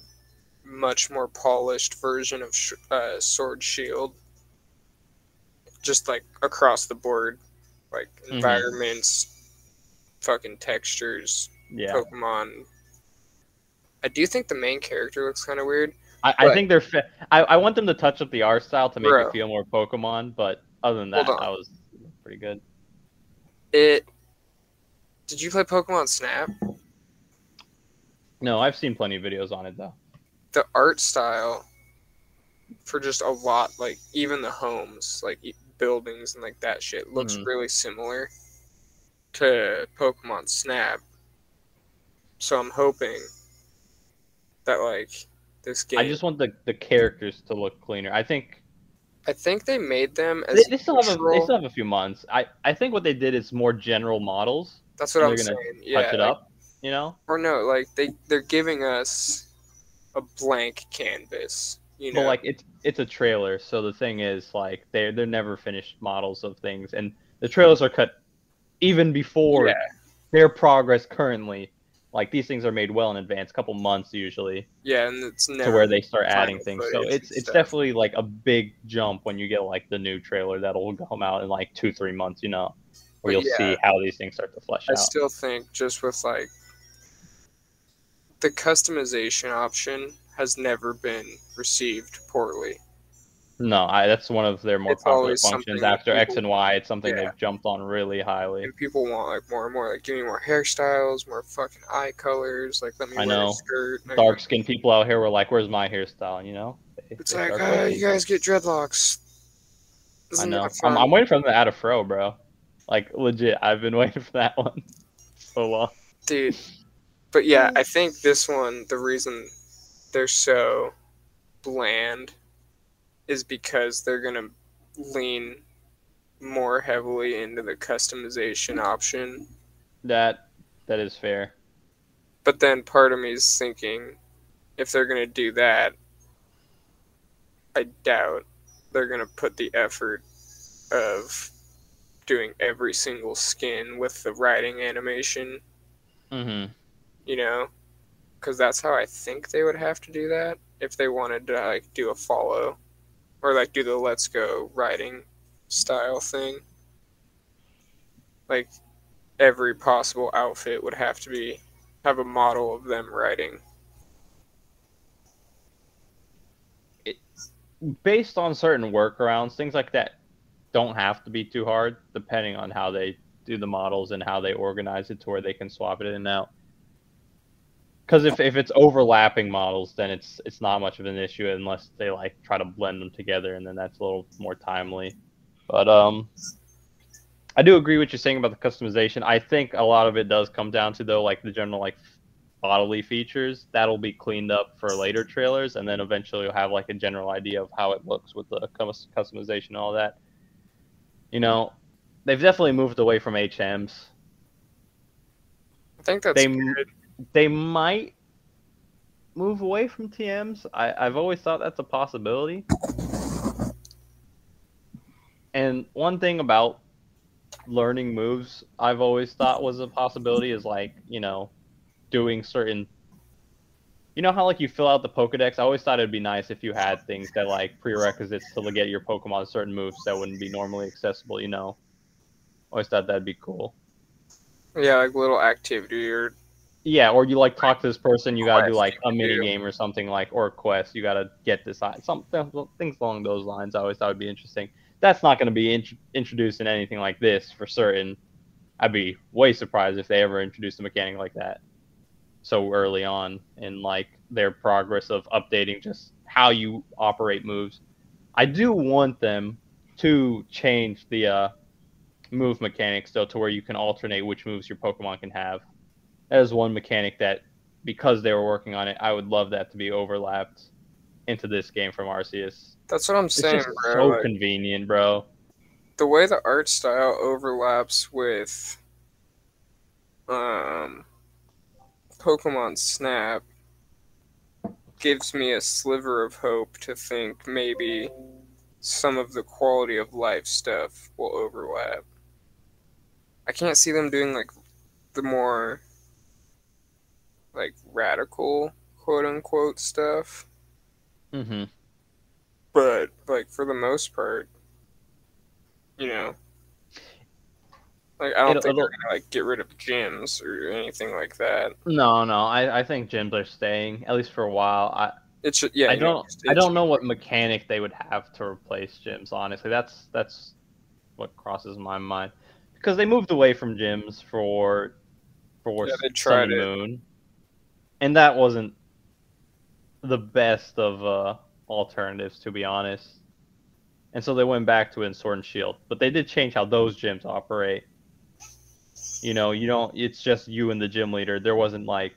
much more polished version of sh- uh, Sword Shield. Just like across the board, like Mhm. environments, fucking textures, Yeah. Pokemon. I do think the main character looks kind of weird. I, I think they're. Fa- I, I want them to touch up the art style to make Bro. it feel more Pokemon, but other than that. I was pretty good. It. Did you play Pokemon Snap? No, I've seen plenty of videos on it though. The art style for just a lot, like even the homes, like buildings and like that shit, looks Mhm. really similar to Pokemon Snap. So I'm hoping that like this game. I just want the, the characters to look cleaner. I think I think they made them as they, they still have a, they still have a few months. I, I think what they did is more general models. That's what I'm saying. Yeah, touch it like- up, you know. or no, like they they're giving us a blank canvas. You know, But like it's it's a trailer, so the thing is like they're they're never finished models of things, and the trailers are cut even before yeah, their progress currently. Like these things are made well in advance, a couple months usually. yeah, and it's never to where they start adding things. So it's it's stuff. definitely like a big jump when you get like the new trailer that'll <laughs> come out in like two three months. You know, where But you'll see how these things start to flesh I out. I still think just with like the customization option has never been received poorly. No, I, that's one of their more It's popular functions after X and Y. It's something Yeah. they've jumped on really highly. And people want like more and more, like give me more hairstyles, more fucking eye colors, like let me I wear know. a skirt. Dark skinned people out here were like, "Where's my hairstyle?" You know. They- It's they like, uh, you guys get dreadlocks. I Isn't know. I'm. I'm waiting for them to add a fro, bro. Like legit, I've been <laughs> waiting for that one <laughs> so long. dude. But yeah, <laughs> I think this one, the reason they're so bland is because they're gonna lean more heavily into the customization option. That that is fair. But then part of me is thinking, if they're gonna do that, I doubt they're gonna put the effort of doing every single skin with the writing animation Mm-hmm. you know because that's how i think they would have to do that if they wanted to like do a follow or like do the let's go writing style thing like every possible outfit would have to be have a model of them writing based on certain workarounds, things like that don't have to be too hard, depending on how they do the models and how they organize it to where they can swap it in and out. Because if, if it's overlapping models, then it's it's not much of an issue unless they like try to blend them together, and then that's a little more timely. But um, I do agree with what you're saying about the customization. I think a lot of it does come down to though, like the general like bodily features that'll be cleaned up for later trailers and then eventually you'll have like a general idea of how it looks with the customization and all that you know they've definitely moved away from hms i think that's They- good they might move away from tms I, i've always thought that's a possibility and one thing about learning moves I've always thought was a possibility is like, you know, doing certain you know how like you fill out the Pokedex? I always thought it'd be nice if you had things that like prerequisites to get your Pokemon certain moves that wouldn't be normally accessible, you know. Always thought that'd be cool. Yeah, like little activity or Yeah, or you like talk to this person, you gotta do like a mini game or something like or a quest. You gotta get this some things along those lines. I always thought would be interesting. That's not gonna be int- introduced in anything like this for certain. I'd be way surprised if they ever introduced a mechanic like that so early on in like their progress of updating just how you operate moves. I do want them to change the uh, move mechanics though to where you can alternate which moves your Pokemon can have. That is one mechanic that because they were working on it, I would love that to be overlapped into this game from Arceus. that's what I'm It's saying, just bro. so like, convenient, bro. the way the art style overlaps with um Pokemon Snap gives me a sliver of hope to think maybe some of the quality of life stuff will overlap. I can't see them doing like the more like radical quote unquote stuff, hmm but like for the most part, you know, like I don't It'll- think they're gonna like get rid of gyms or anything like that. No, no, I, I think gyms are staying at least for a while. I, It should, yeah. I don't I don't know what mechanic they would have to replace gyms. Honestly, that's that's what crosses my mind because they moved away from gyms for for Yeah, they Sun tried and. Moon, and that wasn't the best of uh, alternatives, to be honest. And so they went back to it in Sword and Shield, but they did change how those gyms operate. You know, you don't. It's just you and the gym leader. There wasn't like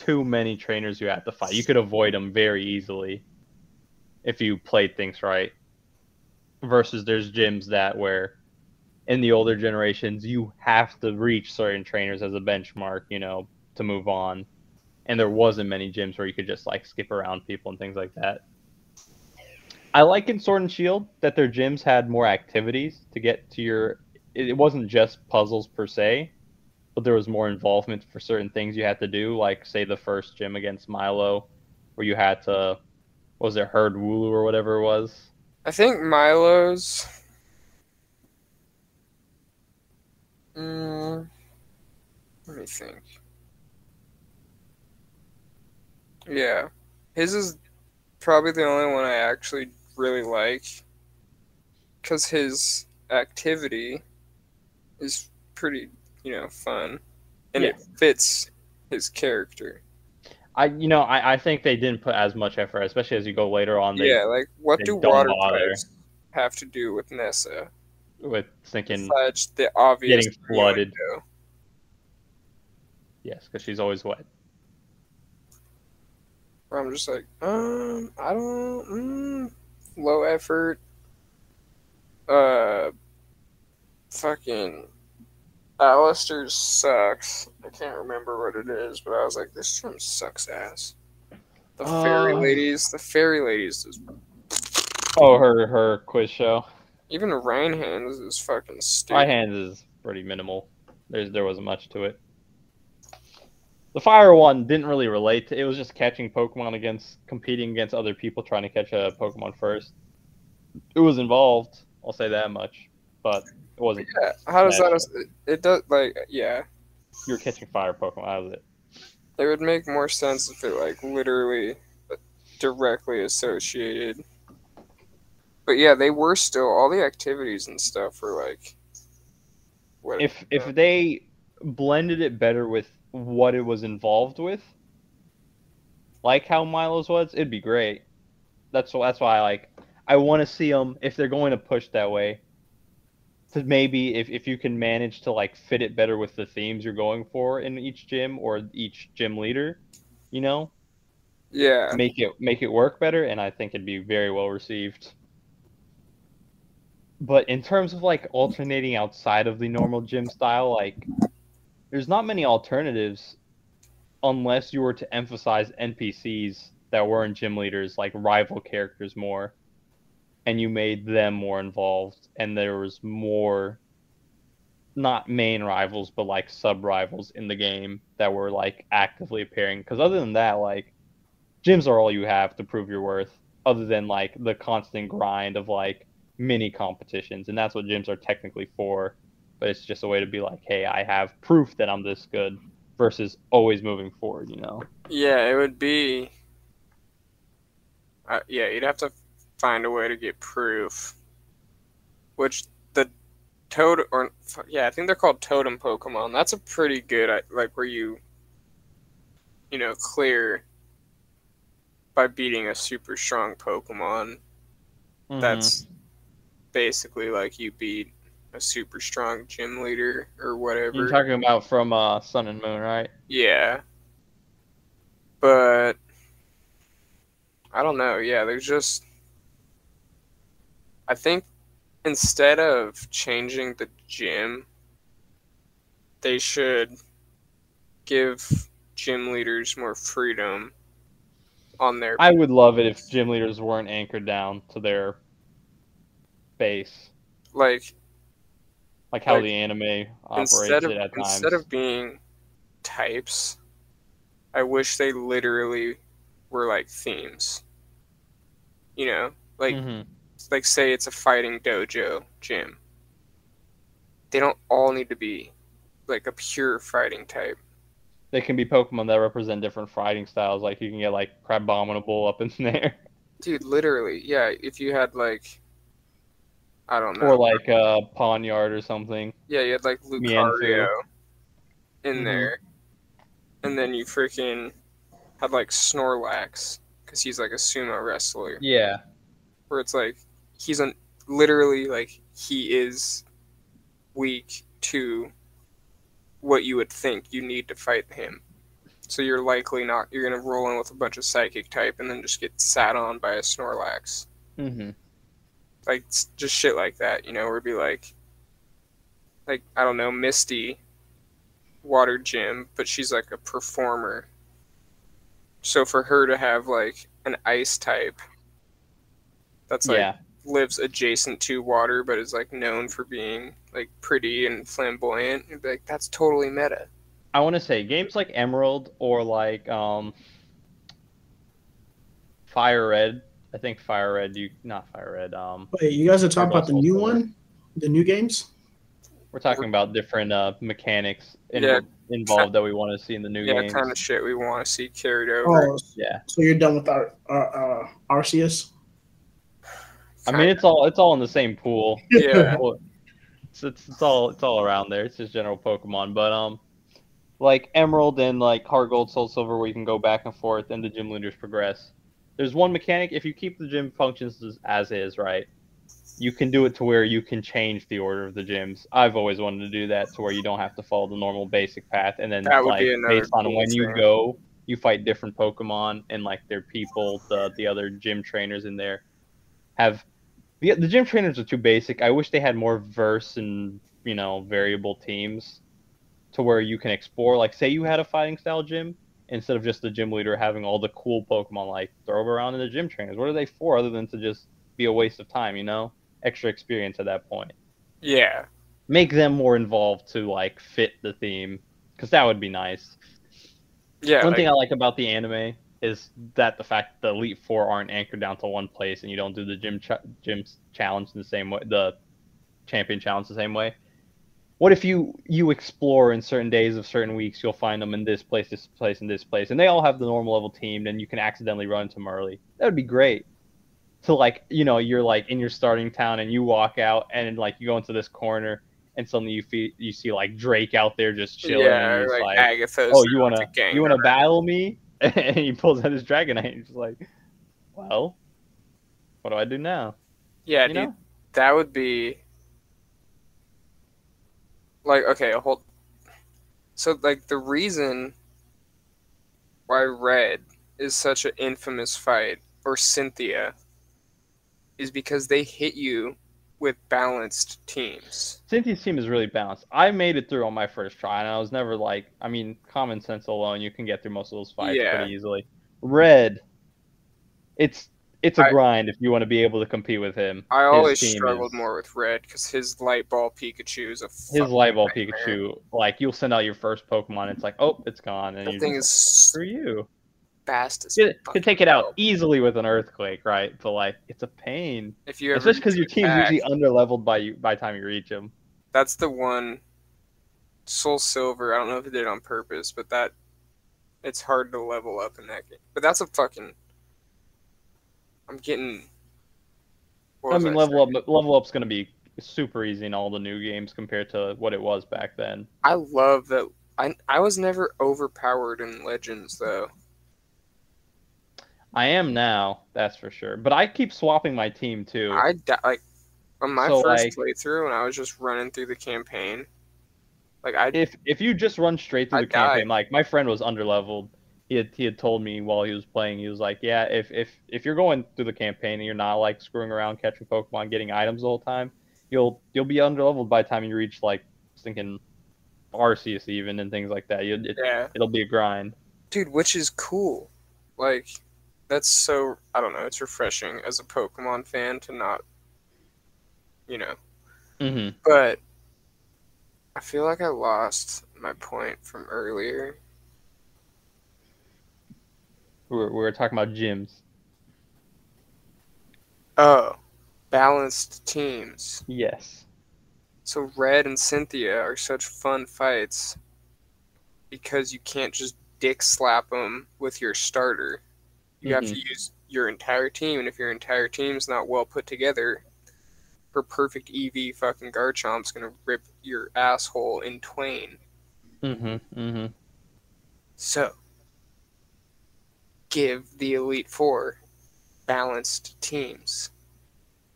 too many trainers you had to fight. You could avoid them very easily if you played things right. Versus there's gyms that where in the older generations you have to reach certain trainers as a benchmark, you know, to move on. And there wasn't many gyms where you could just like skip around people and things like that. I like in Sword and Shield that their gyms had more activities to get to your it wasn't just puzzles per se, but there was more involvement for certain things you had to do, like say the first gym against Milo, where you had to was it herd Wooloo or whatever it was. I think Milo's. Mm, let me think. Yeah, his is probably the only one I actually really like because his activity is pretty, you know, fun and it fits his character. I you know I, I think they didn't put as much effort, especially as you go later on. They, yeah, like what do water types have to do with Nessa? with thinking Besides the obvious getting flooded. innuendo. yes, because she's always wet. Where I'm just like, um, I don't, mm, low effort, uh, fucking, Allister sucks. I can't remember what it is, but I was like, this gym sucks ass. The fairy Uh. ladies, the fairy ladies, is, Oh, her her quiz show. even Raihan's is fucking stupid. My hands is pretty minimal. There's there wasn't much to it. The fire one didn't really relate to it was just catching Pokemon against competing against other people trying to catch a Pokemon first. It was involved, I'll say that much. But it wasn't Yeah, how does that? It, does like yeah. You're catching fire Pokemon, that was it. It would make more sense if it like literally directly associated. But yeah, they were still all the activities and stuff were like. What, If if they blended it better with what it was involved with, like how Milo's was, it'd be great. That's that's why I like. I want to see them if they're going to push that way. To maybe if, if you can manage to like fit it better with the themes you're going for in each gym or each gym leader, you know, yeah, make it make it work better, and I think it'd be very well received. But in terms of like alternating outside of the normal gym style, like there's not many alternatives unless you were to emphasize NPCs that weren't gym leaders, like rival characters more, and you made them more involved, and there was more not main rivals, but like sub rivals in the game that were like actively appearing. Because other than that, like gyms are all you have to prove your worth, other than like the constant grind of like mini competitions, and that's what gyms are technically for. But it's just a way to be like, hey, I have proof that I'm this good, versus always moving forward. You know? Yeah, it would be. Uh, yeah, you'd have to find a way to get proof, which the toad or yeah, I think they're called totem Pokemon. That's a pretty good uh, like where you, you know, clear by beating a super strong Pokemon. Mhm. That's basically like you beat a super strong gym leader or whatever. you're talking about from uh, Sun and Moon, right? Yeah. But I don't know. Yeah, there's just I think instead of changing the gym, they should give gym leaders more freedom on their I would love it if gym leaders weren't anchored down to their base, like like how Like, the anime operates instead of it at times. instead of being types, I wish they literally were like themes. You know, like Mhm. like say it's a fighting dojo gym. They don't all need to be like a pure fighting type. They can be Pokemon that represent different fighting styles. Like you can get like Crabominable up in <laughs> there, Dude, literally, yeah, if you had like I don't know. or like uh, Pawniard or something. yeah, you had like. Lucario in Mhm. there. And then you freaking had like Snorlax cuz he's like a sumo wrestler. Yeah, where it's like he's un- literally like he is weak to what you would think you need to fight him. So you're likely not you're gonna roll in with a bunch of psychic type and then just get sat on by a Snorlax. hmm Like just shit like that, you know, where it'd be like like I don't know, Misty water gym, but she's like a performer. So for her to have like an ice type that's like yeah. lives adjacent to water but is like known for being like pretty and flamboyant be like that's totally meta I want to say games like Emerald or like um, Fire Red. I think Fire Red. You not Fire Red. Um, Wait, you guys are talking about the new Soul one, the new games? we're talking about different uh, mechanics in- Yeah. involved that we want to see in the new game. yeah games. kind of shit we want to see carried over Oh, Yeah. so you're done with our, our uh, Arceus? I mean, it's all it's all in the same pool. yeah <laughs> it's, it's it's all it's all around there. It's just general Pokemon, but um, like Emerald and like HeartGold, Soul Silver, where you can go back and forth and the gym leaders progress. There's one mechanic if you keep the gym functions as, as is, right? You can do it to where you can change the order of the gyms. I've always wanted to do that to where you don't have to follow the normal basic path, and then like based on cool when you go, you fight different Pokemon and like their people, the the other gym trainers in there have the the gym trainers are too basic. I wish they had more verse and you know variable teams to where you can explore. Like say you had a fighting style gym instead of just the gym leader having all the cool Pokemon like throw them around in the gym trainers. What are they for other than to just be a waste of time? You know, extra experience at that point. yeah Make them more involved to like fit the theme because that would be nice. yeah One like, thing I like about the anime is that the fact that the Elite Four aren't anchored down to one place, and you don't do the gym ch- gym challenge in the same way, the champion challenge the same way. What if you you explore in certain days of certain weeks, you'll find them in this place, this place, and this place, and they all have the normal level team, and you can accidentally run into early. That would be great. To like, you know, you're like in your starting town, and you walk out, and like you go into this corner, and suddenly you feel you see like Drake out there just chilling, yeah and like, like agatha's oh, you wanna you wanna battle me? <laughs> and he pulls out his Dragonite. And he's just like, well, what do I do now? yeah you dude know? that would be like okay a whole so like the reason why red is such an infamous fight or cynthia is because they hit you with balanced teams Cynthia's team is really balanced. I made it through on my first try, and I was never like, I mean, common sense alone, you can get through most of those fights Yeah. pretty easily. Red, it's it's a I- grind if you want to be able to compete with him. I always struggled is- more with red because his light ball Pikachu is a His light ball nightmare. Pikachu, like you'll send out your first Pokemon, it's like, oh, it's gone, and you thing is screw you. fast as You could take it out easily with an earthquake, right? But like, it's a pain, If you ever especially because your team's attack, usually under leveled by you by the time you reach them. That's the one. SoulSilver. I don't know if it did it on purpose, but that it's hard to level up in that game. But that's a fucking. I'm getting. I mean, I level saying? up, level up's gonna be super easy in all the new games compared to what it was back then. I love that. I I was never overpowered in Legends though. I am now, that's for sure. But I keep swapping my team too. I like on my So, first like- playthrough and I was just running through the campaign. Like I if if you just run straight through I the campaign, like my friend was underleveled. He had he had told me while he was playing, he was like, Yeah, if if if you're going through the campaign and you're not like screwing around catching Pokemon, getting items the whole time, you'll you'll be underleveled by the time you reach like thinking Arceus even and things like that. It, yeah, it'll be a grind. dude, which is cool. Like that's so I don't know. It's refreshing as a Pokemon fan to not, you know. Mm-hmm. But I feel like I lost my point from earlier. We were, we were talking about gyms. Oh, balanced teams. Yes. So Red and Cynthia are such fun fights because you can't just dick slap them with your starter. You have to use your entire team, and if your entire team's not well put together, her perfect EV fucking Garchomp's gonna rip your asshole in twain. Mm-hmm. Mm-hmm. So, give the Elite Four balanced teams.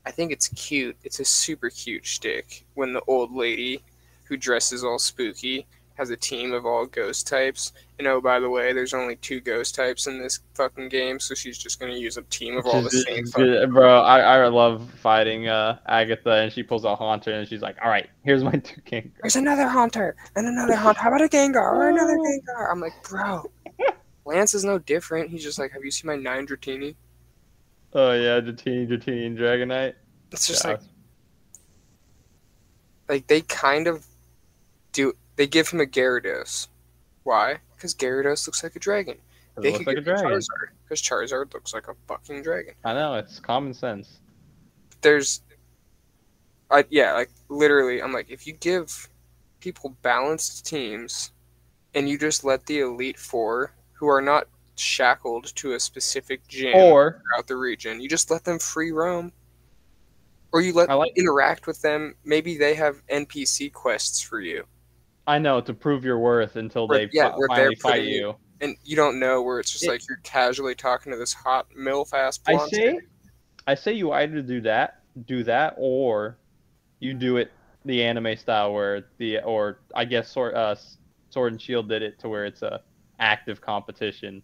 I think it's cute. It's a super cute shtick when the old lady who dresses all spooky has a team of all ghost types. And oh, by the way, there's only two ghost types in this fucking game, so she's just gonna use a team of all the same fucking. bro, I, I love fighting uh, Agatha, and she pulls out Haunter, and she's like, "All right, here's my two king." There's another Haunter and another Haunter. How about a Gengar or another Gengar? I'm like, bro. Lance is no different. He's just like, have you seen my nine Dratini? Oh yeah, Dratini, Dratini, and Dragonite. It's just Yeah. like like they kind of do they give him a Gyarados. Why? Because Gyarados looks like a dragon. It They could like a give him dragon. Charizard because Charizard looks like a fucking dragon. I know it's common sense. There's, I yeah, like literally, I'm like, if you give people balanced teams, and you just let the elite four who are not shackled to a specific gym Or throughout the region, you just let them free roam. Or you let like- interact with them. Maybe they have NPC quests for you. I know to prove your worth until Where- they yeah, fi- where they're finally fight you- you. and you don't know where it's just It- like you're casually talking to this hot milf ass I say. I say you either do that, do that, or you do it the anime style where the or I guess sword uh, Sword and Shield did it to where it's a active competition,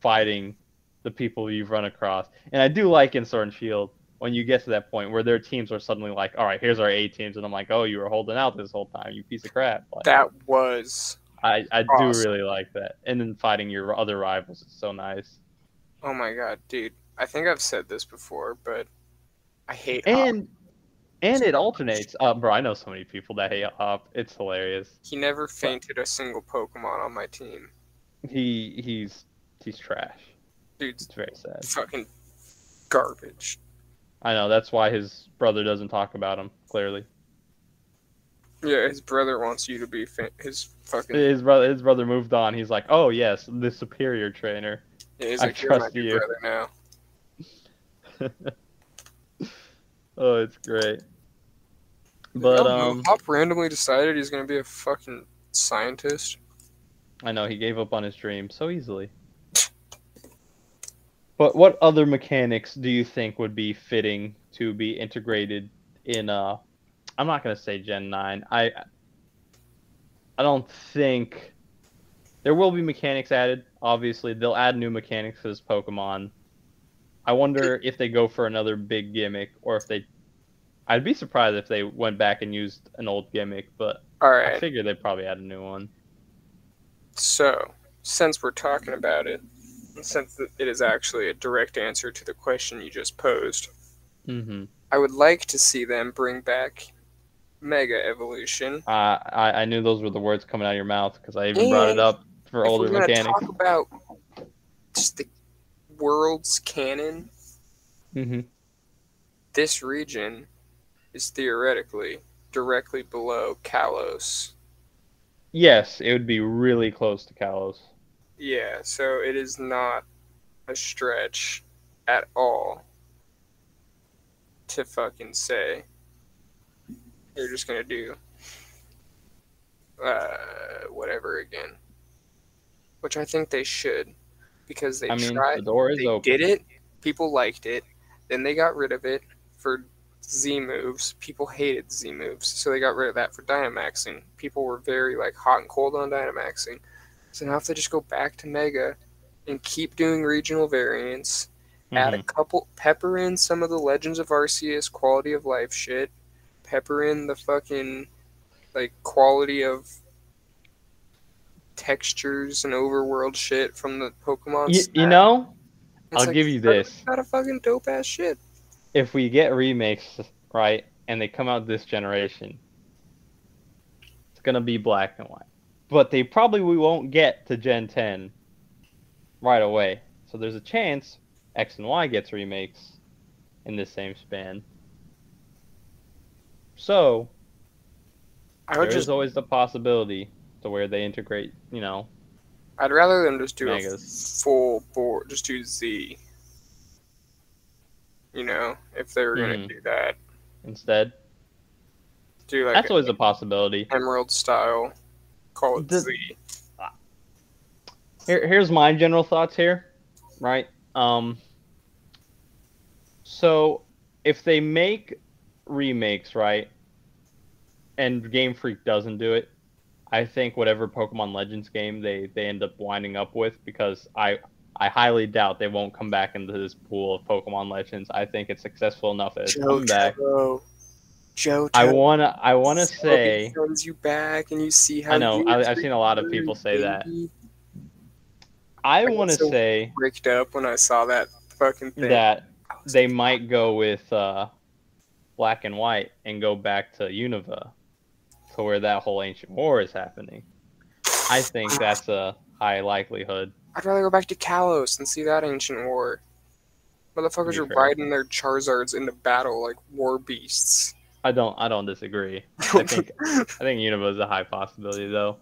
fighting the people you've run across. And I do like in Sword and Shield when you get to that point where their teams are suddenly like, all right, here's our A teams, and I'm like, oh, you were holding out this whole time, you piece of crap. Like, that was I I do really like that. And then fighting your other rivals is so nice. oh my god, dude. I think I've said this before, but I hate Hop. and and it alternates. Uh, bro, I know so many people that hate Hop. It's hilarious. he never fainted a single Pokemon on my team. He he's he's trash. Dude's It's very sad. fucking garbage. I know that's why his brother doesn't talk about him. Clearly, Yeah, his brother wants you to be fa- his fucking. his brother his brother moved on. He's like, oh yes, the superior trainer. Yeah, he's I like, you're my trust you." brother now. <laughs> Oh, it's great. But um, Hop randomly decided he's gonna be a fucking scientist. I know he gave up on his dream so easily. But what other mechanics do you think would be fitting to be integrated in uh I'm not going to say Gen 9. I I don't think there will be mechanics added. Obviously, they'll add new mechanics to this Pokemon. I wonder if they go for another big gimmick or if they I'd be surprised if they went back and used an old gimmick, but All I figure they'd probably add a new one. So, since we're talking about it, since it is actually a direct answer to the question you just posed, Mm-hmm. I would like to see them bring back Mega Evolution. Uh, I I knew those were the words coming out of your mouth because I even brought it up for older we're mechanics. talk about just the world's canon, Mm-hmm. this region is theoretically directly below Kalos. Yes, it would be really close to Kalos. Yeah, so it is not a stretch at all to fucking say you're just gonna do uh, whatever again. Which I think they should because they I mean, tried. the door is they open. did it. People liked it. Then they got rid of it for Z moves. People hated Z moves, so they got rid of that for Dynamaxing. People were very like hot and cold on Dynamaxing. So now if they just go back to Mega and keep doing regional variants, add a Mhm. couple, pepper in some of the Legends of Arceus quality of life shit, pepper in the fucking like quality of textures and overworld shit from the Pokemon. Y- you know, It's I'll like, give you this. Got a fucking dope ass shit. If we get remakes right and they come out this generation, it's gonna be black and white. But they probably we won't get to Gen 10 right away. So there's a chance X and Y gets remakes in this same span. So I would there's just, always the possibility to where they integrate, you know, I'd rather them just do a full board, just do Z. You know, if they were gonna Mhm. do that, instead. do like That's a always a possibility. Emerald style, call it The- Z. Here, here's my general thoughts here, right? Um, so if they make remakes, right, and Game Freak doesn't do it, I think whatever Pokemon Legends game they they end up winding up with, because I I highly doubt they won't come back into this pool of Pokemon Legends. I think it's successful enough that it's come back. Joe, Joe, I wanna I wanna say comes you back and you see how I know, I- I've seen a lot of people say that. baby. I want to so say Bricked up when I saw that fucking thing. that they might go with uh, black and white and go back to Unova, to where that whole ancient war is happening. I think that's a high likelihood. I'd rather go back to Kalos and see that ancient war. Motherfuckers are riding their Charizards into battle like war beasts. I don't I don't disagree. I <laughs> think I think Unova is a high possibility though,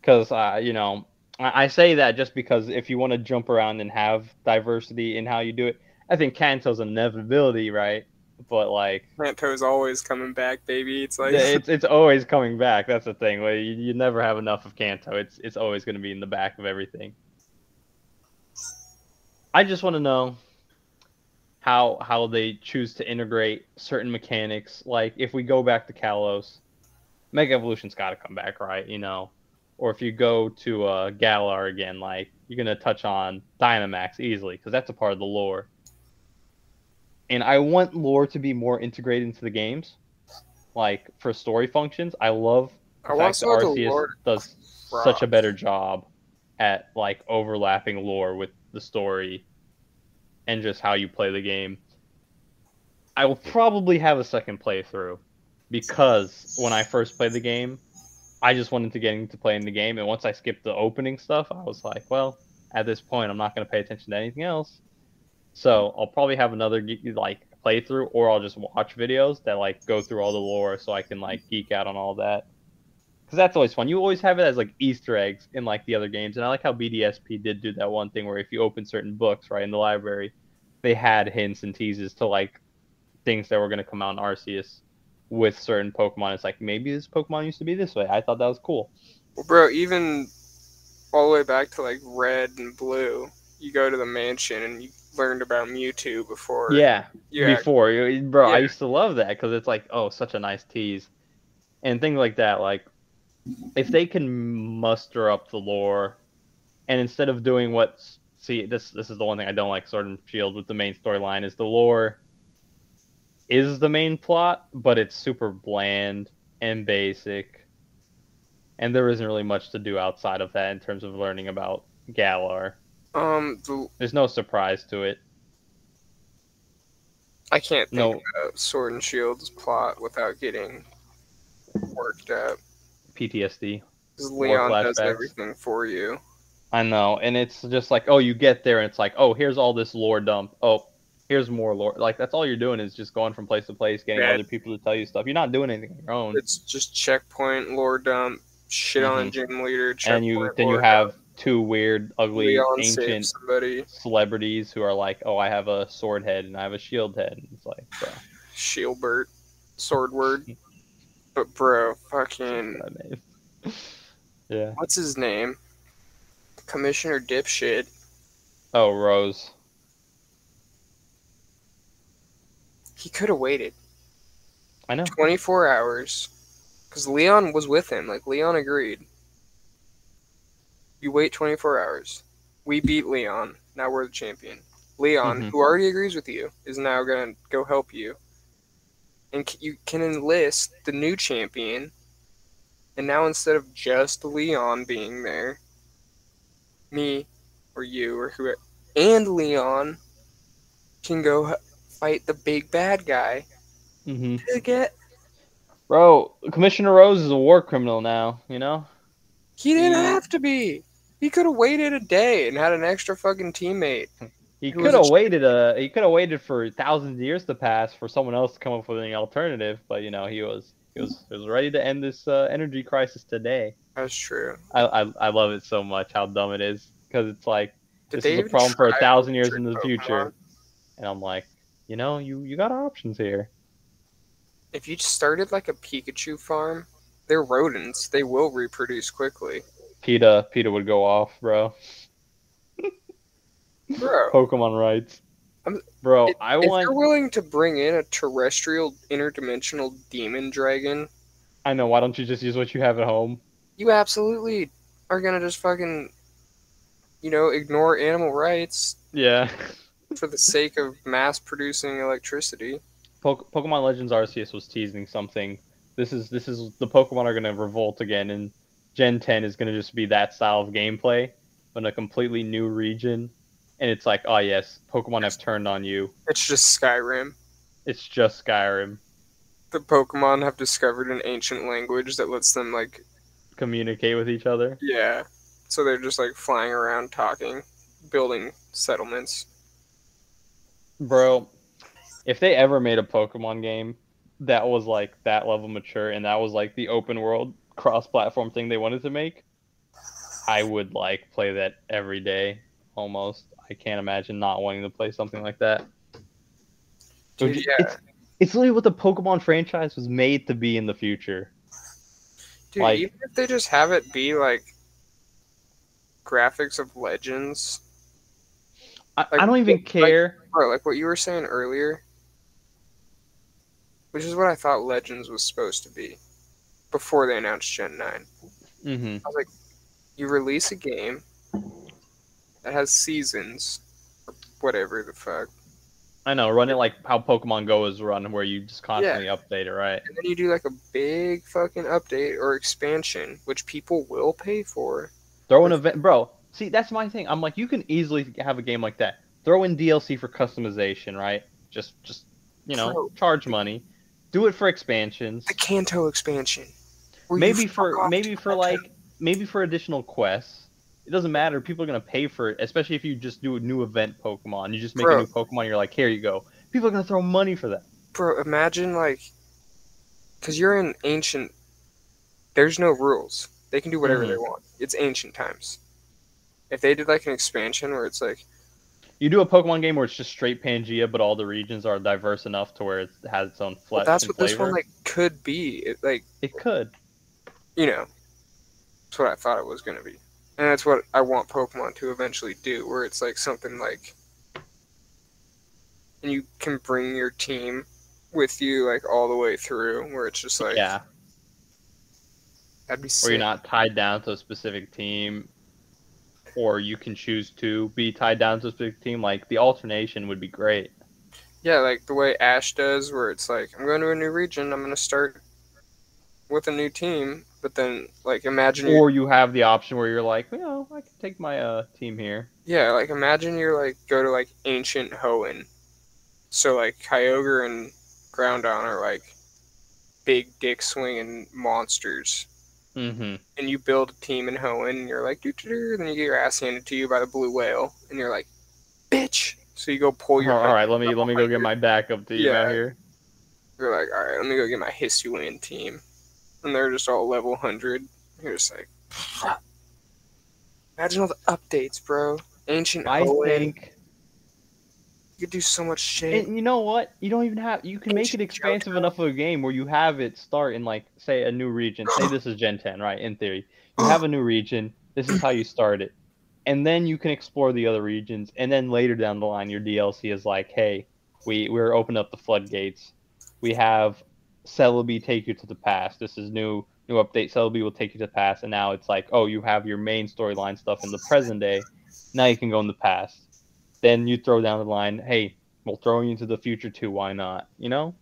because uh, you know I, I say that just because if you want to jump around and have diversity in how you do it, I think Kanto's an inevitability, right? But like Kanto's always coming back, baby. It's like Yeah, it's <laughs> it's always coming back. That's the thing. Where you, you never have enough of Kanto. It's it's always going to be in the back of everything. I just want to know how how they choose to integrate certain mechanics. Like if we go back to Kalos, Mega Evolution's got to come back, right? You know, or if you go to uh, Galar again, like you're gonna touch on Dynamax easily because that's a part of the lore. And I want lore to be more integrated into the games like for story functions. I love the I fact that Arceus does such a better job at like overlapping lore with the story and just how you play the game. I will probably have a second playthrough because when I first played the game, I just wanted to get into playing the game, and once I skipped the opening stuff, I was like, well, at this point, I'm not going to pay attention to anything else. So I'll probably have another like playthrough, or I'll just watch videos that like go through all the lore, so I can like geek out on all that. Because that's always fun. You always have it as like Easter eggs in like the other games, and I like how BDSP did do that one thing where if you open certain books right in the library, they had hints and teases to like things that were going to come out in Arceus with certain Pokemon. It's like maybe this Pokemon used to be this way. I thought that was cool. Well, bro, even all the way back to like red and blue, you go to the mansion and you learned about Mewtwo before. Yeah, yeah. before bro i used to love that because it's like oh such a nice tease and things like that like if they can muster up the lore and instead of doing what see this this is the one thing i don't like sword and shield with the main storyline is the lore is the main plot but it's super bland and basic and there isn't really much to do outside of that in terms of learning about galar Um, the, There's no surprise to it. I can't think No. of Sword and Shield's plot without getting worked up. PTSD. Because Leon does everything for you. I know, and it's just like, oh, you get there, and it's like, oh, here's all this lore dump. Oh, here's more lore. Like that's all you're doing is just going from place to place, getting Yeah. other people to tell you stuff. You're not doing anything on your own. It's just checkpoint, lore dump, shit on a gym leader, Mm-hmm. and you then you have dump, two weird, ugly, Leon ancient celebrities who are like, oh, I have a sword head and I have a shield head. And it's like, bro, Shielbert, Sordward. <laughs> But bro, fucking what's that name? <laughs> yeah. what's his name? Commissioner Dipshit. Oh, Rose. He could have waited I know. 24 hours because Leon was with him. Like Leon agreed. You wait 24 hours. We beat Leon. Now we're the champion. Leon, Mhm. who already agrees with you, is now gonna go help you, and you can enlist the new champion. And now instead of just Leon being there, me or you or who and Leon can go fight the big bad guy hmm to get Bro, Commissioner Rose is a war criminal now. You know. He didn't Yeah. have to be. He could have waited a day and had an extra fucking teammate. <laughs> He could have waited a he could have waited for thousands of years to pass for someone else to come up with an alternative, but you know he was he was he was ready to end this uh, energy crisis today. That's true. I, I I love it so much how dumb it is because it's like Did this is a problem for a thousand years in the Pokemon? future, and I'm like, you know, you you got options here. If you started like a Pikachu farm, they're rodents. They will reproduce quickly. PETA PETA would go off, bro. Bro, Pokemon rights, I'm- bro. if, I if want. you're willing to bring in a terrestrial interdimensional demon dragon, I know. Why don't you just use what you have at home? you absolutely are gonna just fucking, you know, ignore animal rights Yeah. <laughs> for the sake of mass producing electricity. Po- Pokemon Legends Arceus was teasing something. This is this is the Pokemon are gonna revolt again, and Gen 10 is gonna just be that style of gameplay, but in a completely new region. And it's like, oh yes, Pokemon have turned on you. It's just Skyrim. It's just Skyrim. the Pokemon have discovered an ancient language that lets them like Communicate with each other. yeah. So they're just like flying around talking, building settlements. Bro, if they ever made a Pokemon game that was like that level mature and that was like the open world cross platform thing they wanted to make, I would like play that every day almost. I can't imagine not wanting to play something like that. Dude, It's- yeah. It's, it's literally what the Pokemon franchise was made to be in the future. Dude, like- even if they just have it be like graphics of legends, I, Like, I don't even like- care. bro, like what you were saying earlier, which is what I thought Legends was supposed to be before they announced Gen 9. hmm I was like, You release a game that has seasons, whatever the fuck, I know, run it like how Pokemon Go is run, where you just constantly update it, right? and then you do like a big fucking update or expansion, which people will pay for. Throw an event, bro. See, that's my thing. I'm like, you can easily have a game like that. Throw in DLC for customization, right? Just, just you know, Bro. charge money. Do it for expansions. The Kanto expansion. where you Maybe for maybe for like maybe for additional quests. It doesn't matter. People are gonna pay for it, especially if you just do a new event Pokemon. You just make Bro. a new Pokemon. You're like, here you go. People are gonna throw money for that. Bro, imagine like, because you're in ancient. There's no rules. They can do whatever they Mhm. want. It's ancient times. If they did like an expansion where it's like, You do a Pokemon game where it's just straight Pangea, but all the regions are diverse enough to where it has its own flesh well, that's what flavor. this one like could be. It, like it could. you know, that's what I thought it was gonna be, and that's what I want Pokemon to eventually do. Where it's like something like, and you can bring your team with you like all the way through. Where it's just like, yeah. that'd be Where sick. you're not tied down to a specific team, or you can choose to be tied down to a specific team. Like the alternation would be great. Yeah, like the way Ash does, where it's like, I'm going to a new region, I'm going to start with a new team, but then, like, imagine. Or you have the option where you're like, you know, I can take my uh, team here. Yeah, like imagine you're like go to like ancient Hoenn. So like Kyogre and Groudon are like big dick swinging monsters. Mm-hmm. And you build a team in Hoenn and you're like doo doo doo, then you get your ass handed to you by the blue whale and you're like, bitch. So you go pull your all right, let me <laughs> let me go get my backup team Yeah. out here. You're like, all right, let me go get my Hisuian team. And they're just all level 100. You're just like, <sighs> imagine all the updates, bro. Ancient I Hoenn. think, You could do so much shit. and you know what? You don't even have. You can make it expansive Johto. enough of a game where you have it start in like, say, a new region. Say this is Gen 10, right? In theory, you have a new region. This is how you start it, and then you can explore the other regions. And then later down the line, your DLC is like, hey, we we're opening up the floodgates. We have Celebi take you to the past. This is new new update. Celebi will take you to the past, and now it's like, oh, you have your main storyline stuff in the present day. Now you can go in the past. Then you throw down the line, hey, we'll throw you into the future too. Why not? You know.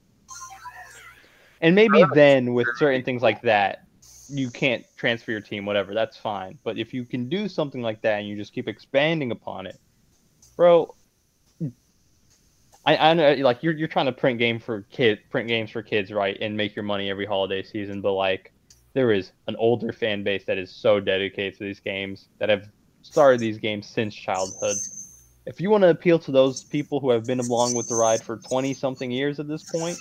And maybe oh. then with certain things like that, you can't transfer your team, whatever. That's fine. But if you can do something like that and you just keep expanding upon it, bro, I, I know like you're you're trying to print game for kid print games for kids, right, and make your money every holiday season. But like, there is an older fan base that is so dedicated to these games that have started these games since childhood. If you want to appeal to those people who have been along with the ride for twenty something years at this point,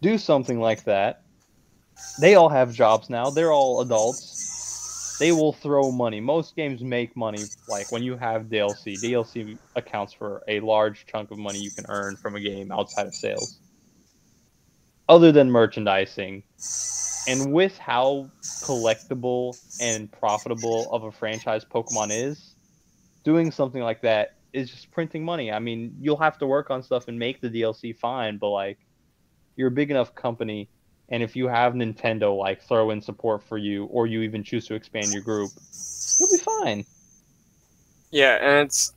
do something like that. They all have jobs now. They're all adults. They will throw money. Most games make money like when you have DLC. DLC accounts for a large chunk of money you can earn from a game outside of sales. Other than merchandising. And with how collectible and profitable of a franchise Pokemon is, doing something like that is just printing money. I mean, you'll have to work on stuff and make the DLC fine, but like you're a big enough company and if you have Nintendo like throw in support for you or you even choose to expand your group, you'll be fine. Yeah, and it's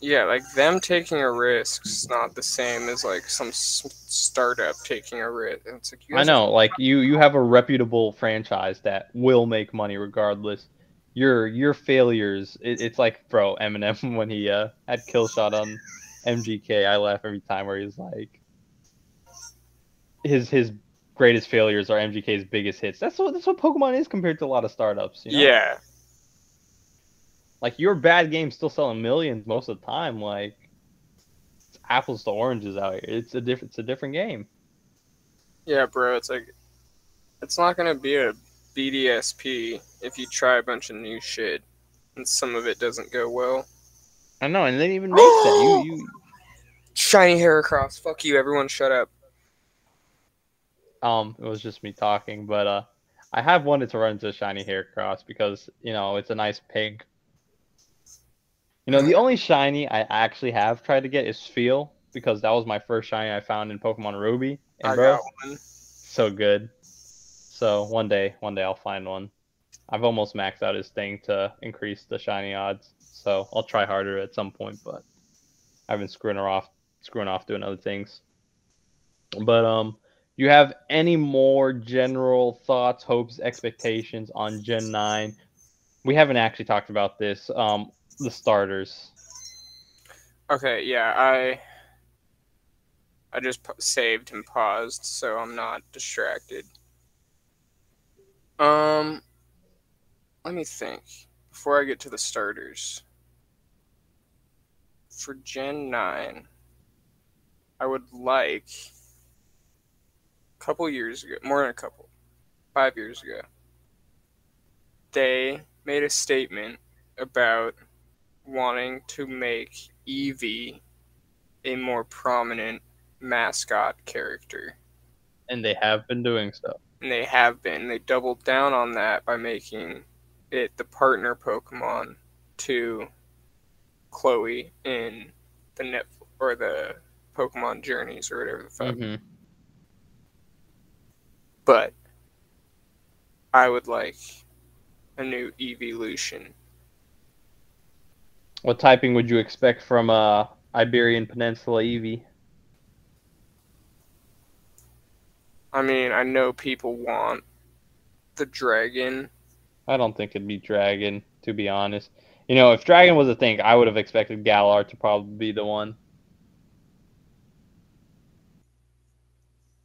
yeah, like them taking a risk is not the same as like some s- startup taking a risk. It's like I know, like you you have a reputable franchise that will make money regardless. Your your failures, it, it's like bro Eminem <laughs> when he uh, had kill shot on MGK. I laugh every time where he's like, his his greatest failures are MGK's biggest hits. That's what that's what Pokemon is compared to a lot of startups. You know? Yeah, like your bad game's still selling millions most of the time. Like it's apples to oranges out here. It's a different it's a different game. yeah, bro. It's like it's not gonna be a BDSP if you try a bunch of new shit and some of it doesn't go well. I know, and they even make that. You you <gasps> Shiny Heracross, fuck you, everyone, shut up. Um it was just me talking, but uh I have wanted to run into a shiny Heracross because, you know, it's a nice pink. You know, the only shiny I actually have tried to get is Feel because that was my first shiny I found in Pokemon Ruby. And I bro, got one. so good. So one day, one day I'll find one. I've almost maxed out his thing to increase the shiny odds. So I'll try harder at some point, but I've been screwing her off, screwing off doing other things. But um, you have any more general thoughts, hopes, expectations on Gen Nine? We haven't actually talked about this. Um, the starters. Okay, yeah, I I just saved and paused, so I'm not distracted. Um, let me think before I get to the starters. For Gen Nine, I would like a couple years ago, more than a couple, five years ago, they made a statement about wanting to make Eevee a more prominent mascot character. And they have been doing so. And they have been. They doubled down on that by making it the partner Pokemon to Chloe in the net or the Pokemon Journeys or whatever the fuck. hmm But I would like a new evolution. What typing would you expect from uh, Iberian Peninsula Eevee? I mean, I know people want the dragon. I don't think it'd be Dragon, to be honest. You know, if Dragon was a thing, I would have expected Galar to probably be the one.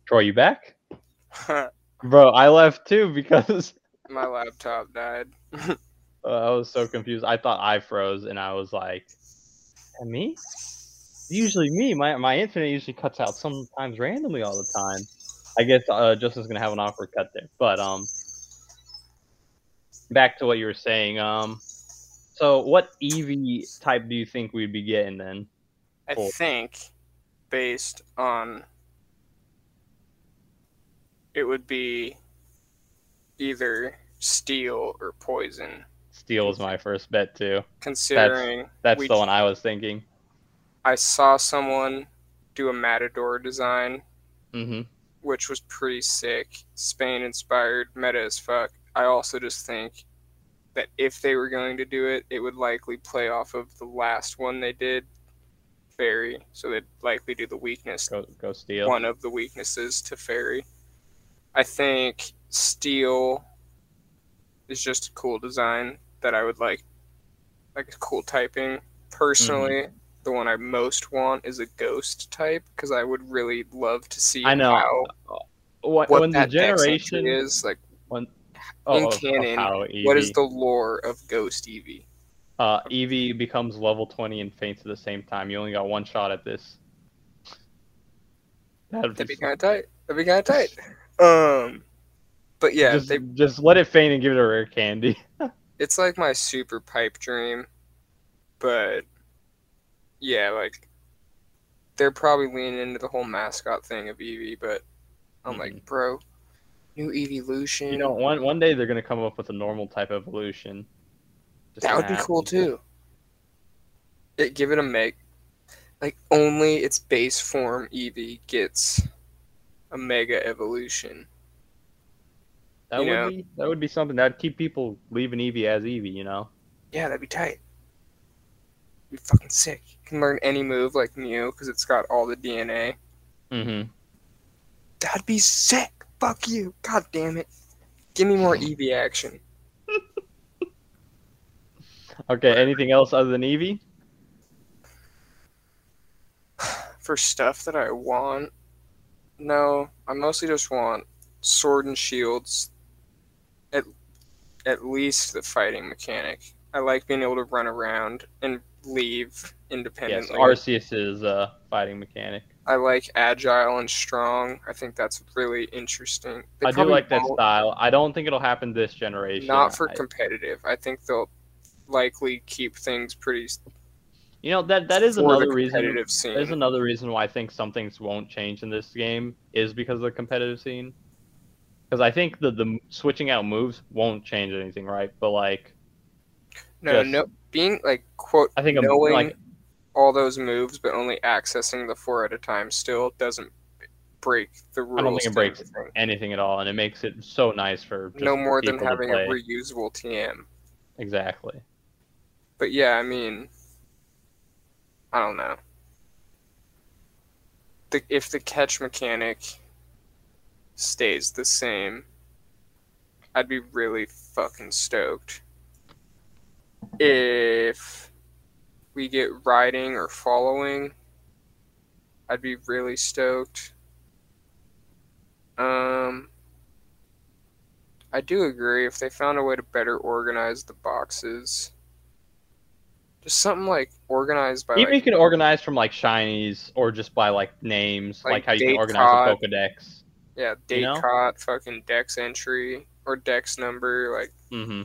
Troy, you back? <laughs> Bro, I left too because <laughs> My laptop died. uh, <laughs> I was so confused. I thought I froze, and I was like, "And me? Usually me. My my internet usually cuts out sometimes randomly all the time. I guess uh, Justin's gonna have an awkward cut there. But um, back to what you were saying. Um, so what Eevee type do you think we'd be getting then? I think, based on, it would be either steel or poison. Steel was my first bet too. Considering That's we, the one I was thinking. I saw someone do a matador design, Mm-hmm. which was pretty sick, Spain inspired, meta as fuck. I also just think that if they were going to do it, it would likely play off of the last one they did, Fairy. So they'd likely do the weakness Go go Steel. one of the weaknesses to fairy. I think steel is just a cool design that I would like, like a cool typing. Personally, Mm-hmm. the one I most want is a ghost type because I would really love to see I know. how What, what when the that entry generation is like. oh, in canon, how What is the lore of Ghost Eevee? Uh, Eevee becomes level 20 and faints at the same time. You only got one shot at this. That'd That'd be be, kind of tight. That'd be kind of tight. <laughs> Um, but yeah, just, they just let it faint and give it a rare candy. <laughs> it's like my super pipe dream, but yeah, like they're probably leaning into the whole mascot thing of Eevee, but I'm like, bro, new evolution. You know, one one day they're gonna come up with a normal type evolution. Just that would be cool too. It give it a make. like only its base form Eevee gets a mega evolution. That you would know. be that would be something that'd keep people leaving Eevee as Eevee. You know. Yeah, that'd be tight. Be fucking sick. You can learn any move like Mew because it's got all the DNA. Mm-hmm. That'd be sick. Fuck you. God damn it. Give me more <laughs> Eevee action. Okay. Anything else other than Eevee? <sighs> For stuff that I want, no, I mostly just want sword and shields. At at least the fighting mechanic. I like being able to run around and leave independently. Yes. Arceus is a fighting mechanic. I like agile and strong. I think that's really interesting. They I do like that style. I don't think it'll happen this generation. Not for I- competitive. I think they'll likely keep things pretty you know that that is another reason. competitive scene. There's another reason why I think some things won't change in this game is because of the competitive scene. Because I think the the switching out moves won't change anything, right? But like, no, just- no, being like quote I think knowing like all those moves, but only accessing the four at a time still doesn't break the rules. I don't think it breaks anything. anything at all, and it makes it so nice for just No more than having a reusable TM. exactly. But yeah, I mean, I don't know. The, if the catch mechanic stays the same, I'd be really fucking stoked. If we get riding or following, I'd be really stoked. Um, I do agree if they found a way to better organize the boxes. Just something like organized by Even you can organize from like shinies or just by like names, like, Like how you can organize a Pokedex. yeah, date know? caught, fucking dex entry or dex number, like hmm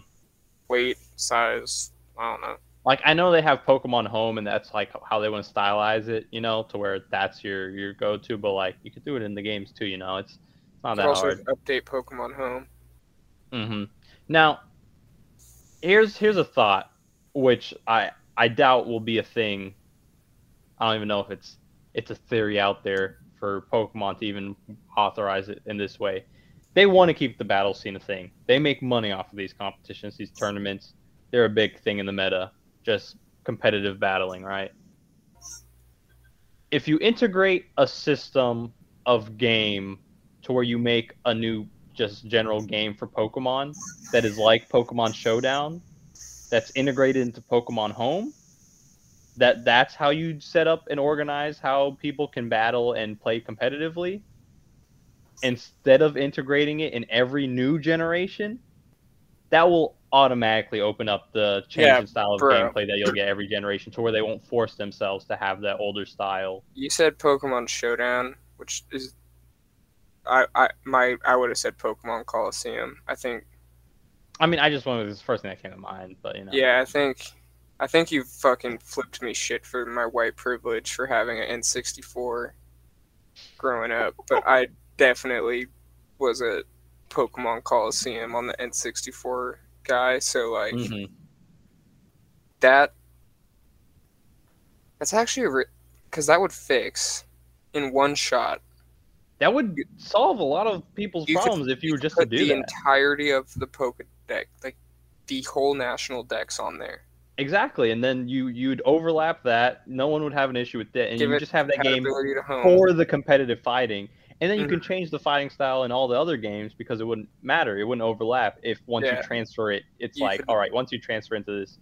weight, size. I don't know. Like I know they have Pokemon Home, and that's like how they want to stylize it, you know, to where that's your your go to. But like you could do it in the games too, you know. It's it's not that also hard. update Pokemon Home. Mm-hmm. Now, here's here's a thought, which I I doubt will be a thing. I don't even know if it's it's a theory out there for Pokemon to even authorize it in this way. They want to keep the battle scene a thing. They make money off of these competitions, these tournaments. They're a big thing in the meta, just competitive battling, right? If you integrate a system of game to where you make a new just general game for Pokemon that is like Pokemon Showdown, that's integrated into Pokemon Home. That that's how you set up and organize how people can battle and play competitively. Instead of integrating it in every new generation, that will automatically open up the change Yeah, in style of bro. gameplay that you'll get every generation to where they won't force themselves to have that older style. You said Pokemon Showdown, which is I I my I would have said Pokemon Colosseum. I think I mean, I just wanted this first thing that came to mind, but you know. yeah, I think I think you fucking flipped me shit for my white privilege for having an N64 growing up, but I definitely was a Pokemon Colosseum on the N64 guy, so like Mhm. that that's actually a because that would fix in one shot That would solve a lot of people's You could- problems if you were just to do the that. entirety of the Pokedex, like the whole national dex on there. Exactly, and then you you'd overlap that. No one would have an issue with that, and Give you just have that game Compatibility to home. for the competitive fighting. And then you Mhm. can change the fighting style in all the other games because it wouldn't matter. It wouldn't overlap if once Yeah. you transfer it. It's You like, could- all right, once you transfer into this,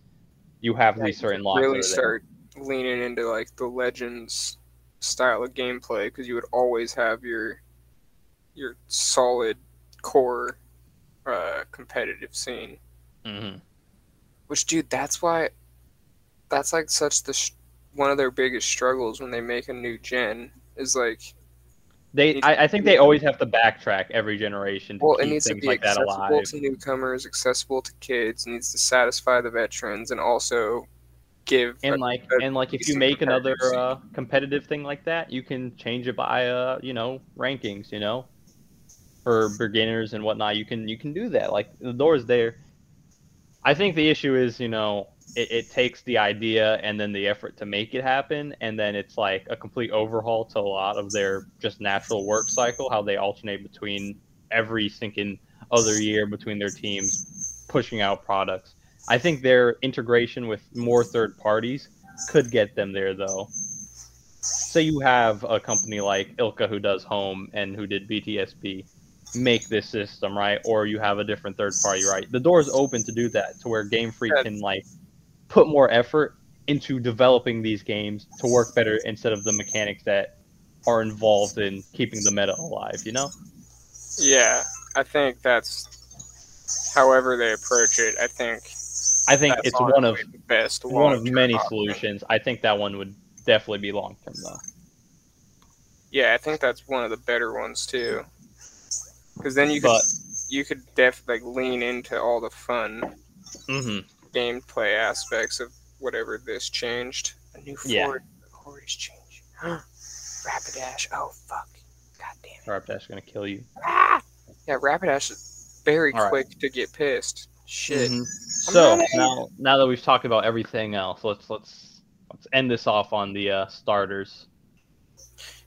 you have Yeah, these certain locks. really are there. start leaning into like the legends style of gameplay because you would always have your your solid core uh, competitive scene. Mhm. Which, dude, that's why that's like such the sh- one of their biggest struggles when they make a new gen is like They, I, I think they always have to backtrack every generation to well, it needs to be like that accessible to newcomers, accessible to kids, needs to satisfy the veterans, and also give and a- like a and like if you make another competitive uh, competitive thing like that you can change it by uh you know rankings you know for beginners and whatnot you can you can do that. Like the door is there. I think the issue is you know it, it takes the idea and then the effort to make it happen and then it's like a complete overhaul to a lot of their just natural work cycle how they alternate between every sinking other year between their teams pushing out products. I think their integration with more third parties could get them there, though. Say you have a company like ILCA who does home and who did BDSP make this system, right? Or you have a different third party, right? The door is open to do that, to where Game Freak Yeah. can like put more effort into developing these games to work better instead of the mechanics that are involved in keeping the meta alive. You know? Yeah, I think that's however they approach it. I think I think it's one of the best one of many option. solutions. I think that one would definitely be long term though. Yeah, I think that's one of the better ones too. Because then you could But you could def like lean into all the fun hmm gameplay aspects of whatever this changed. A new Yeah. Ford Accord is changing. <gasps> Rapidash. Oh fuck. God damn it. Rapidash is gonna kill you. Ah! Yeah, Rapidash is very All right. quick to get pissed. Shit. Mhm. So now, now that we've talked about everything else, let's let's let's end this off on the uh, starters.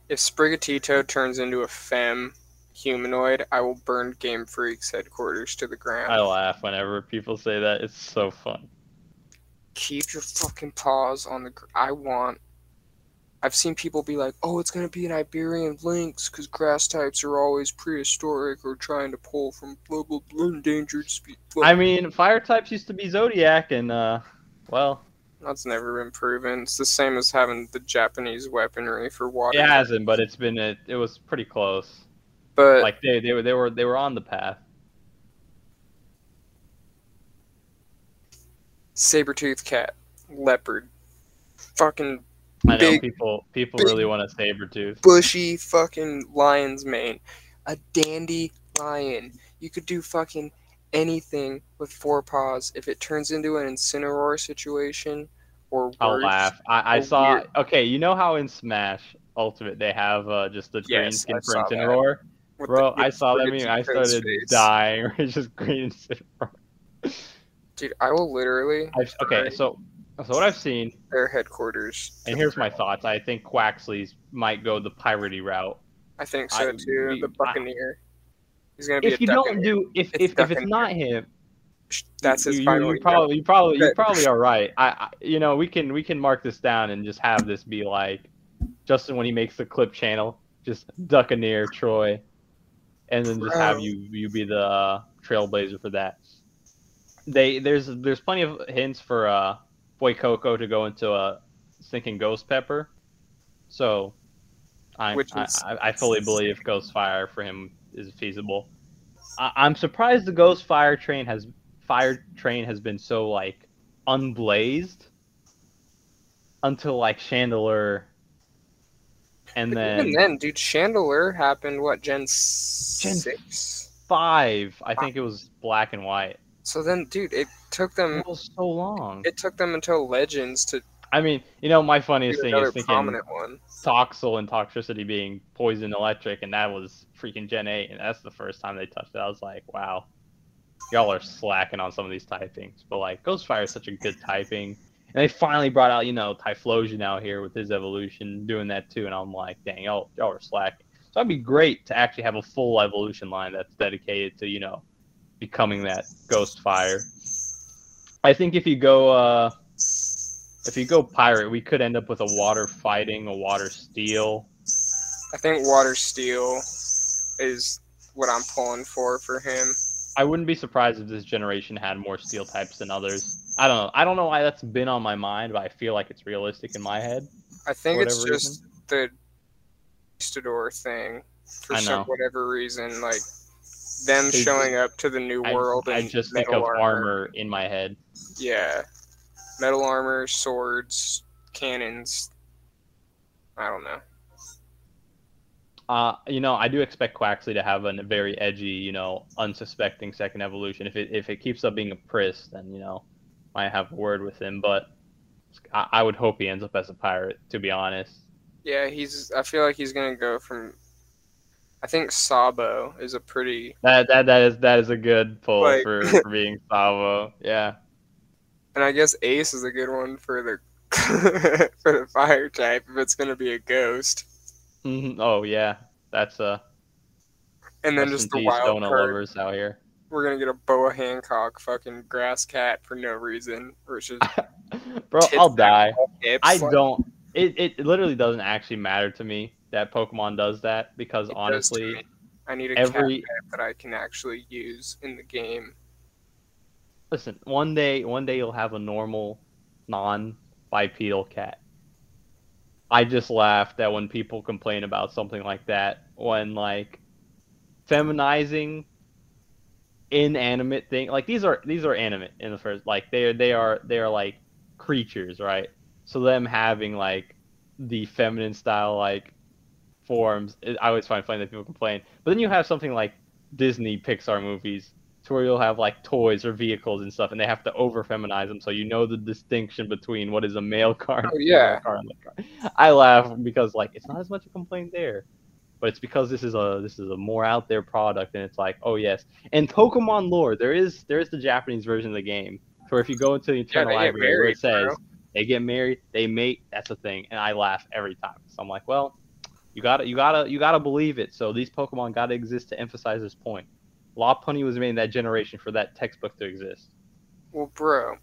If Sprigatito turns into a femme humanoid, I will burn Game Freak's headquarters to the ground. I laugh whenever people say that. It's so fun. Keep your fucking paws on the. Gr- I want. I've seen people be like, "Oh, it's gonna be an Iberian lynx because grass types are always prehistoric or trying to pull from blah blah blah endangered species." I mean, fire types used to be Zodiac, and uh, well, That's never been proven. It's the same as having the Japanese weaponry for water. it hasn't, but it's been a, it was pretty close. But Like they they were they were they were on the path. saber-toothed cat, leopard, fucking I know Big- people people big- really want a saber tooth. bushy fucking lion's mane, a dandy lion. You could do fucking anything with four paws. If it turns into an Incineroar situation or worse, I'll laugh. I, I saw. weird- Okay, you know how in Smash Ultimate they have uh, just the green Yes, skin I for saw that. Bro, I saw that meme. I started face. dying. <laughs> It's just green Dude, I will literally I've, okay, so so what I've seen, their headquarters. and here's my thoughts. I think Quaxly's might go the piratey route. I think so I- too. we- The Buccaneer. He's gonna be If you don't do, if It's if, if it's not him, That's his you, final. you, probably you probably you probably are right. I, I you know we can we can mark this down and just have this be like Justin when he makes the clip channel, just near Troy, and then just have you you be the uh, trailblazer for that. they there's there's plenty of hints for uh Coco to go into a sinking ghost pepper. So I Which is- I, I fully believe ghost fire for him is feasible. I, I'm surprised the ghost fire train has fire train has been so like unblazed until like Chandelure and But then even then, dude, Chandelure happened what Gen Gen- six. five. I think it was black and white. So then, dude, it took them. It was so long. It took them until Legends to I mean, you know, my funniest thing is thinking prominent one. Toxel and Toxtricity being poison electric, and that was freaking Gen 8, and that's the first time they touched it. I was like, wow, y'all are slacking on some of these typings. But, like, Ghostfire is such a good typing. And they finally brought out, you know, Typhlosion out here with his evolution, doing that too, and I'm like, dang, y'all, y'all are slacking. So it'd be great to actually have a full evolution line that's dedicated to, you know, becoming that ghost fire. I think if you go, uh, if you go pirate, we could end up with a water fighting, a water steel. I think Water Steel is what I'm pulling for for him. I wouldn't be surprised if this generation had more steel types than others. I don't know. I don't know why that's been on my mind, but I feel like it's realistic in my head. I think it's just the Conquistador thing for some whatever reason, like them They- showing up to the new I, world I just think of armor in my head. Yeah, metal armor, swords, cannons. I don't know. Uh, you know, I do expect Quaxly to have a very edgy, you know, unsuspecting second evolution. If it if it keeps up being a Pris, then you know, might have a word with him. But I, I would hope he ends up as a pirate. To be honest. Yeah, he's. I feel like he's gonna go from. I think Sabo is a pretty, That that that is that is a good pull Like- for, <laughs> for being Sabo. Yeah. and I guess Ace is a good one for the <laughs> for the fire type if it's gonna be a ghost, hmm Oh yeah, that's uh. and then just the wild card. lovers out here. We're gonna get a Boa Hancock fucking grass cat for no reason, which is <laughs> Bro, I'll die. hips, I like, don't. It, it literally doesn't actually matter to me that Pokemon does that because it honestly. I need a every cat that I can actually use in the game. listen. One day, one day you'll have a normal, non-bipedal cat. I just laughed at when people complain about something like that when like feminizing inanimate thing like these are these are animate in the first like they are they are they are like creatures right so them having like the feminine style like forms i always find funny that people complain but then you have something like disney pixar movies to where you'll have like toys or vehicles and stuff and they have to over feminize them so you know the distinction between what is a male car and Oh, a yeah. car car. i laugh because like it's not as much a complaint there but it's because this is a this is a more out there product and it's like oh yes. And pokemon lore there is there is the japanese version of the game. Where if you go into the Yeah, internal they get library where married, it says bro. they get married they mate that's a thing and i laugh every time. So i'm like well you gotta you gotta you gotta believe it. So these pokemon gotta exist to emphasize this point. Law Lopunny was made in that generation for that textbook to exist. Well, bro.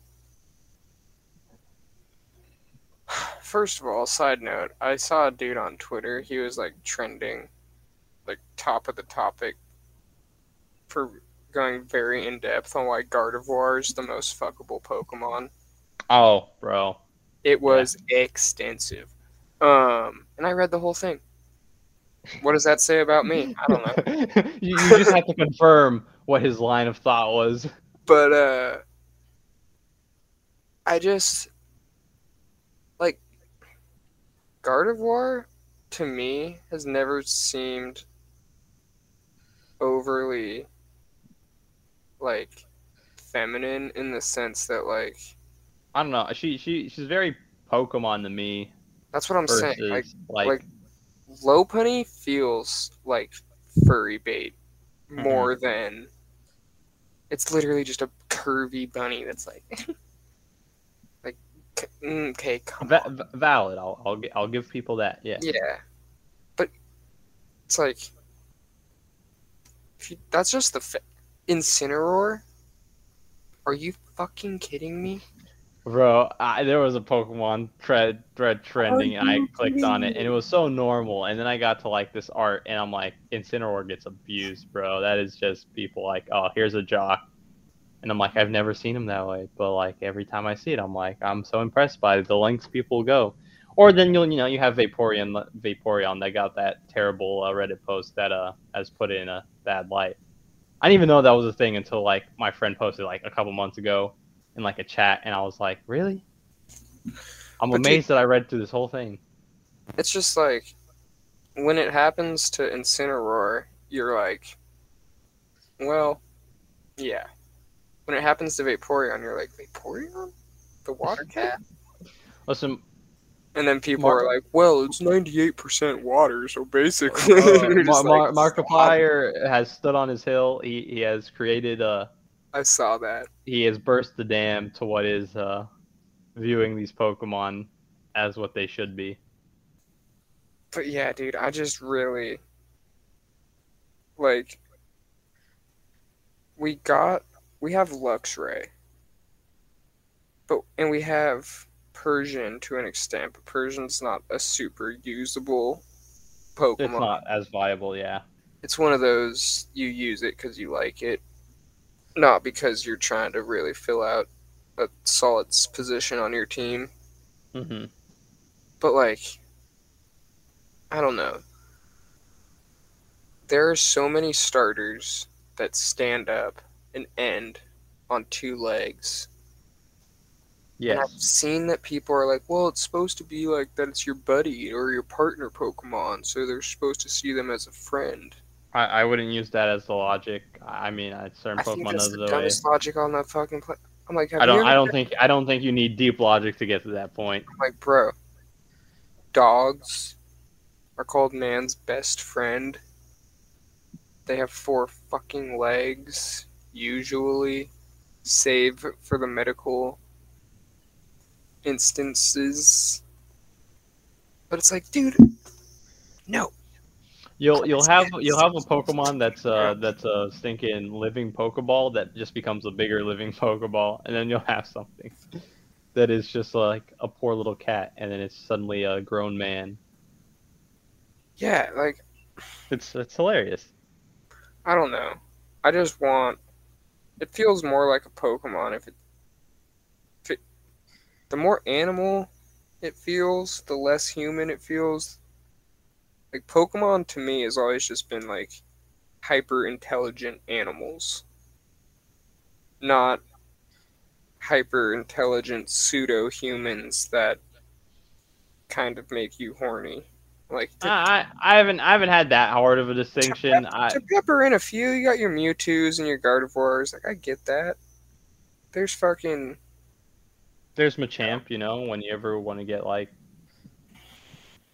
First of all, side note, I saw a dude on Twitter. He was like trending, like top of the topic, for going very in depth on why Gardevoir is the most fuckable Pokemon. oh bro It was extensive. Um, and I read the whole thing. What does that say about me? I don't know. <laughs> you, you just have to confirm what his line of thought was but uh I just like Gardevoir to me has never seemed overly like feminine in the sense that like i don't know she she she's very pokemon to me that's what I'm versus saying. Like like, like- Lopunny feels like furry bait mm-hmm. more than it's literally just a curvy bunny that's like <laughs> okay mm, come Va- on. va- valid. I'll I'll, I'll give people that. Yeah. yeah but it's like if you, that's just the fa- Incineroar are you fucking kidding me Bro, I, there was a Pokemon thread thread trending, and I clicked on it, and it was so normal. And then I got to like this art, and I'm like, Incineroar gets abused, bro. That is just people like, oh, here's a jock. And I'm like, I've never seen him that way, but like every time I see it, I'm like, I'm so impressed by the lengths people go. Or then you'll, you know, you have Vaporeon, Vaporeon that got that terrible uh, Reddit post that uh has put it in a bad light. I didn't even know that was a thing until like my friend posted like a couple months ago in like a chat, and I was like, really? I'm But amazed that I read through this whole thing. It's just like when it happens to Incineroar, you're like, well, yeah. When it happens to Vaporeon, you're like, Vaporeon? The water <laughs> cat? Listen, And then people Mar- are like, well, it's 98% water, so basically. <laughs> uh, Mar- Mar- like, Markiplier has stood on his hill. He he has created a I saw that. he has burst the dam to what is uh viewing these Pokemon as what they should be. But yeah, dude, I just really like we got we have Luxray. But and we have Persian to an extent, but Persian's not a super usable Pokemon. It's not as viable, yeah. It's one of those you use it because you like it, not because you're trying to really fill out a solid position on your team. hmm But like, I don't know. There are so many starters that stand up and end on two legs. And I've seen that people are like, well, it's supposed to be like that it's your buddy or your partner Pokemon, so they're supposed to see them as a friend. I, I wouldn't use that as the logic. I mean, uh, certain I think Pokemon that's knows the the way. dumbest logic on that fucking planet. I'm like, have I don't. I don't think. I don't think you need deep logic to get to that point. I'm like, bro, dogs are called man's best friend. They have four fucking legs, usually, save for the medical instances. But it's like, dude, no. You'll you'll have you'll have a Pokemon that's uh that's a stinking living Pokeball that just becomes a bigger living <laughs> Pokeball, and then you'll have something that is just like a poor little cat, and then it's suddenly a grown man. Yeah, like, It's it's hilarious. I don't know. I just want. It feels more like a Pokemon if it. If it the more animal it feels, the less human it feels. Like Pokemon to me has always just been like hyper intelligent animals, not hyper intelligent pseudo humans that kind of make you horny. Like to, I I haven't I haven't had that hard of a distinction. I to pepper in a few, you got your Mewtwo's and your Gardevoirs. Like I get that. There's fucking there's Machamp, you know, when you ever want to get like,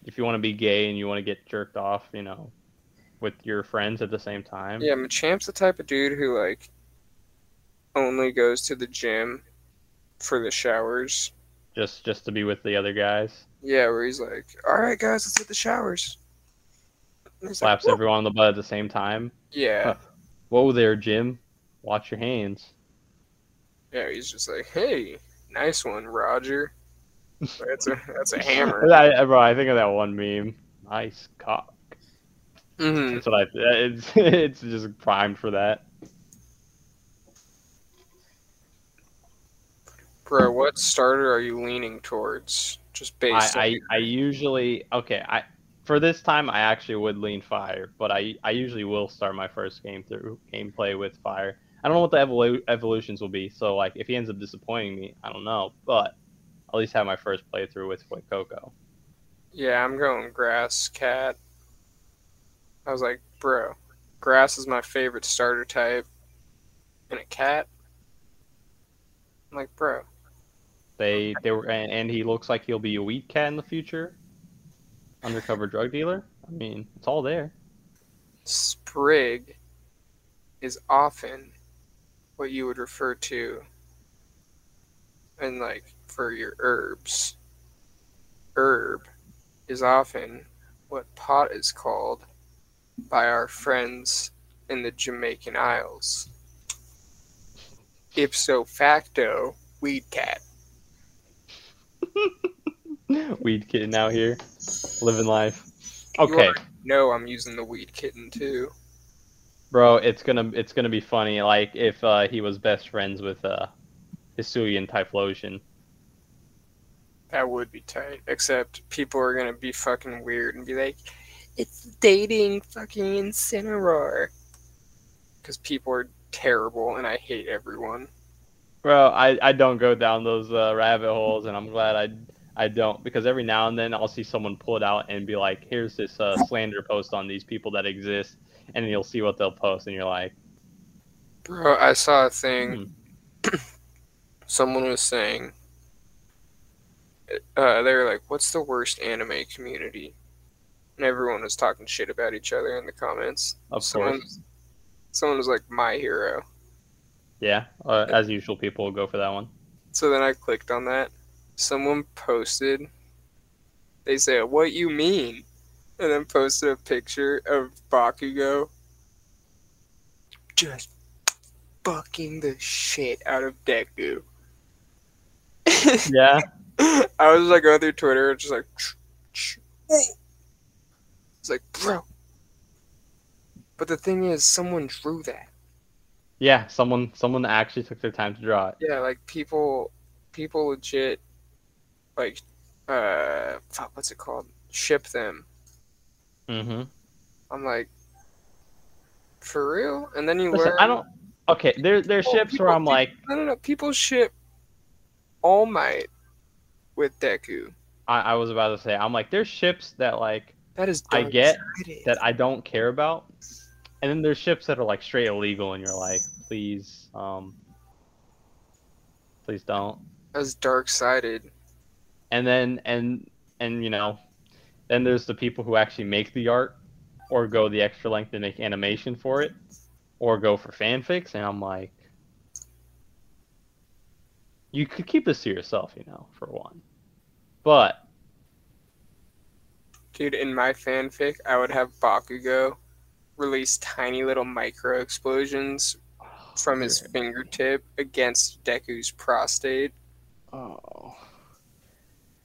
if you want to be gay and you want to get jerked off, you know, with your friends at the same time. yeah. Machamp's the type of dude who like only goes to the gym for the showers. Just just to be with the other guys. Yeah, where he's like, "All right, guys, let's hit the showers." He's like, Slaps everyone on the butt at the same time. Yeah, Whoa there, Jim. Watch your hands. yeah. He's just like, "Hey, nice one, Roger." That's a that's a <laughs> hammer. I, bro, I think of that one meme. Nice cock. hmm That's what I. <laughs> It's it's just primed for that. Bro, what starter are you leaning towards? Just based I, I I usually okay. I for this time I actually would lean fire, but I I usually will start my first game through gameplay with fire. I don't know what the evolu- evolutions will be, so like if he ends up disappointing me, I don't know, but at least have my first playthrough with with Coco. Yeah, I'm going grass cat. I was like, bro, grass is my favorite starter type. And a cat? I'm like, bro. They they were and, and he looks like he'll be a weed cat in the future. Undercover drug dealer. I mean, it's all there. Sprig is often what you would refer to and like for your herbs. Herb is often what pot is called by our friends in the Jamaican Isles. Ipso facto, weed cat. <laughs> weed kitten out here, living life. Okay, No, I'm using the weed kitten too. Bro, it's gonna it's gonna be funny. Like if uh, he was best friends with uh, Hisuian Typhlosion. That would be tight. Except people are gonna be fucking weird and be like, "It's dating fucking Incineroar," because people are terrible and I hate everyone. Bro, I, I don't go down those uh, rabbit holes, and I'm glad I I don't because every now and then I'll see someone pull it out and be like, "Here's this uh, slander post on these people that exist," and then you'll see what they'll post, and you're like, Bro, I saw a thing. <clears throat> Someone was saying, uh, they were like, "What's the worst anime community?" And everyone was talking shit about each other in the comments. "Of Someone, course, someone was like, "My hero." Yeah." Uh, as usual, people will go for that one. So then I clicked on that. Someone posted. They say, "What you mean?" And then posted a picture of Bakugo just fucking the shit out of Deku. Yeah, <laughs> I was like going through Twitter, just like, it's like, bro. But the thing is, someone drew that. Yeah. Someone someone actually took their time to draw it. Yeah, like people, people legit, like, uh, what's it called? Ship them. Mm-hmm. I'm like, for real? And then you Listen, learn. I don't. Okay, there there's Oh, ships people- where I'm like, No, no, no. People ship All Might with Deku. I, I was about to say, I'm like, there's ships that like That is. I get dark-sided. that I don't care about, and then there's ships that are like straight illegal, and you're like, please, um, please don't. That's dark sided. And then and and you know, then there's the people who actually make the art, or go the extra length and make animation for it, or go for fanfics, and I'm like, you could keep this to yourself, you know, for one, but Dude, in my fanfic, I would have Bakugo release tiny little micro explosions from his fingertip against Deku's prostate. Oh.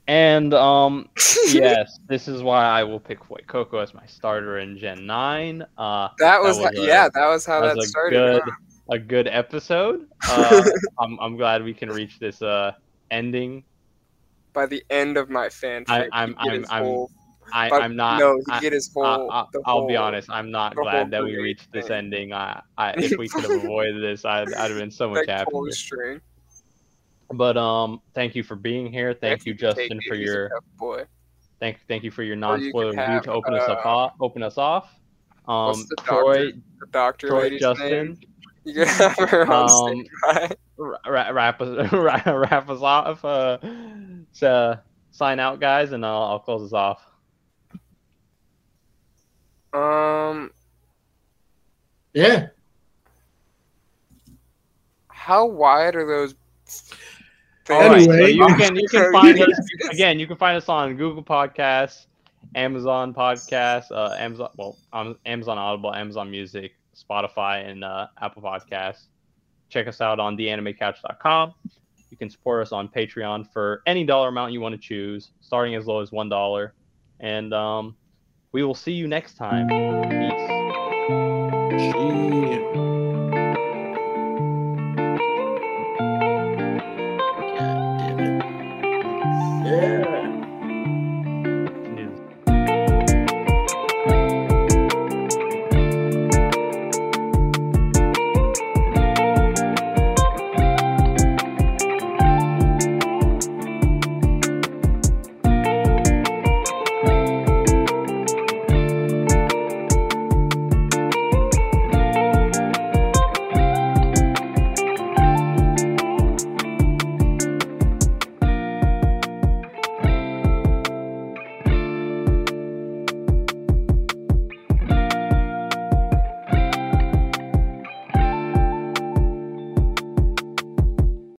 And um <laughs> yes, this is why I will pick Fuecoco as my starter in Gen 9. Uh That was, was a- yeah, that was how that that was a started. good a good episode. <laughs> Uh I'm I'm glad we can reach this uh ending. By the end of my fanfic, I- I'm- get I'm- I'm whole, I, I'm not no, you I, get his whole. I, the I'll be honest, I'm not glad that we reached this ending. I, I if we could <laughs> have avoided this, I'd I'd have been so much happier. string. But um thank you for being here. Thank you, for Justin, for your boy. Thank, thank you for your non-spoiler could review to open us up, uh, off, open us off. Um, the Troy, doctor- The doctor Troy, Justin, name. <laughs> You could have her um, ra- wrap us, wrap, <laughs> wrap us off. Uh, so sign out, guys, and I'll, I'll close us off. Um, Yeah. how wide are those? All right, so Anyway. you can you can find <laughs> us again. You can find us on Google Podcasts, Amazon Podcasts, uh, Amazon well, um, Amazon Audible, Amazon Music, Spotify, and uh, Apple Podcasts. Check us out on theanimecouch.com. You can support us on Patreon for any dollar amount you want to choose, starting as low as one dollar. And um, we will see you next time. Peace. Yeah.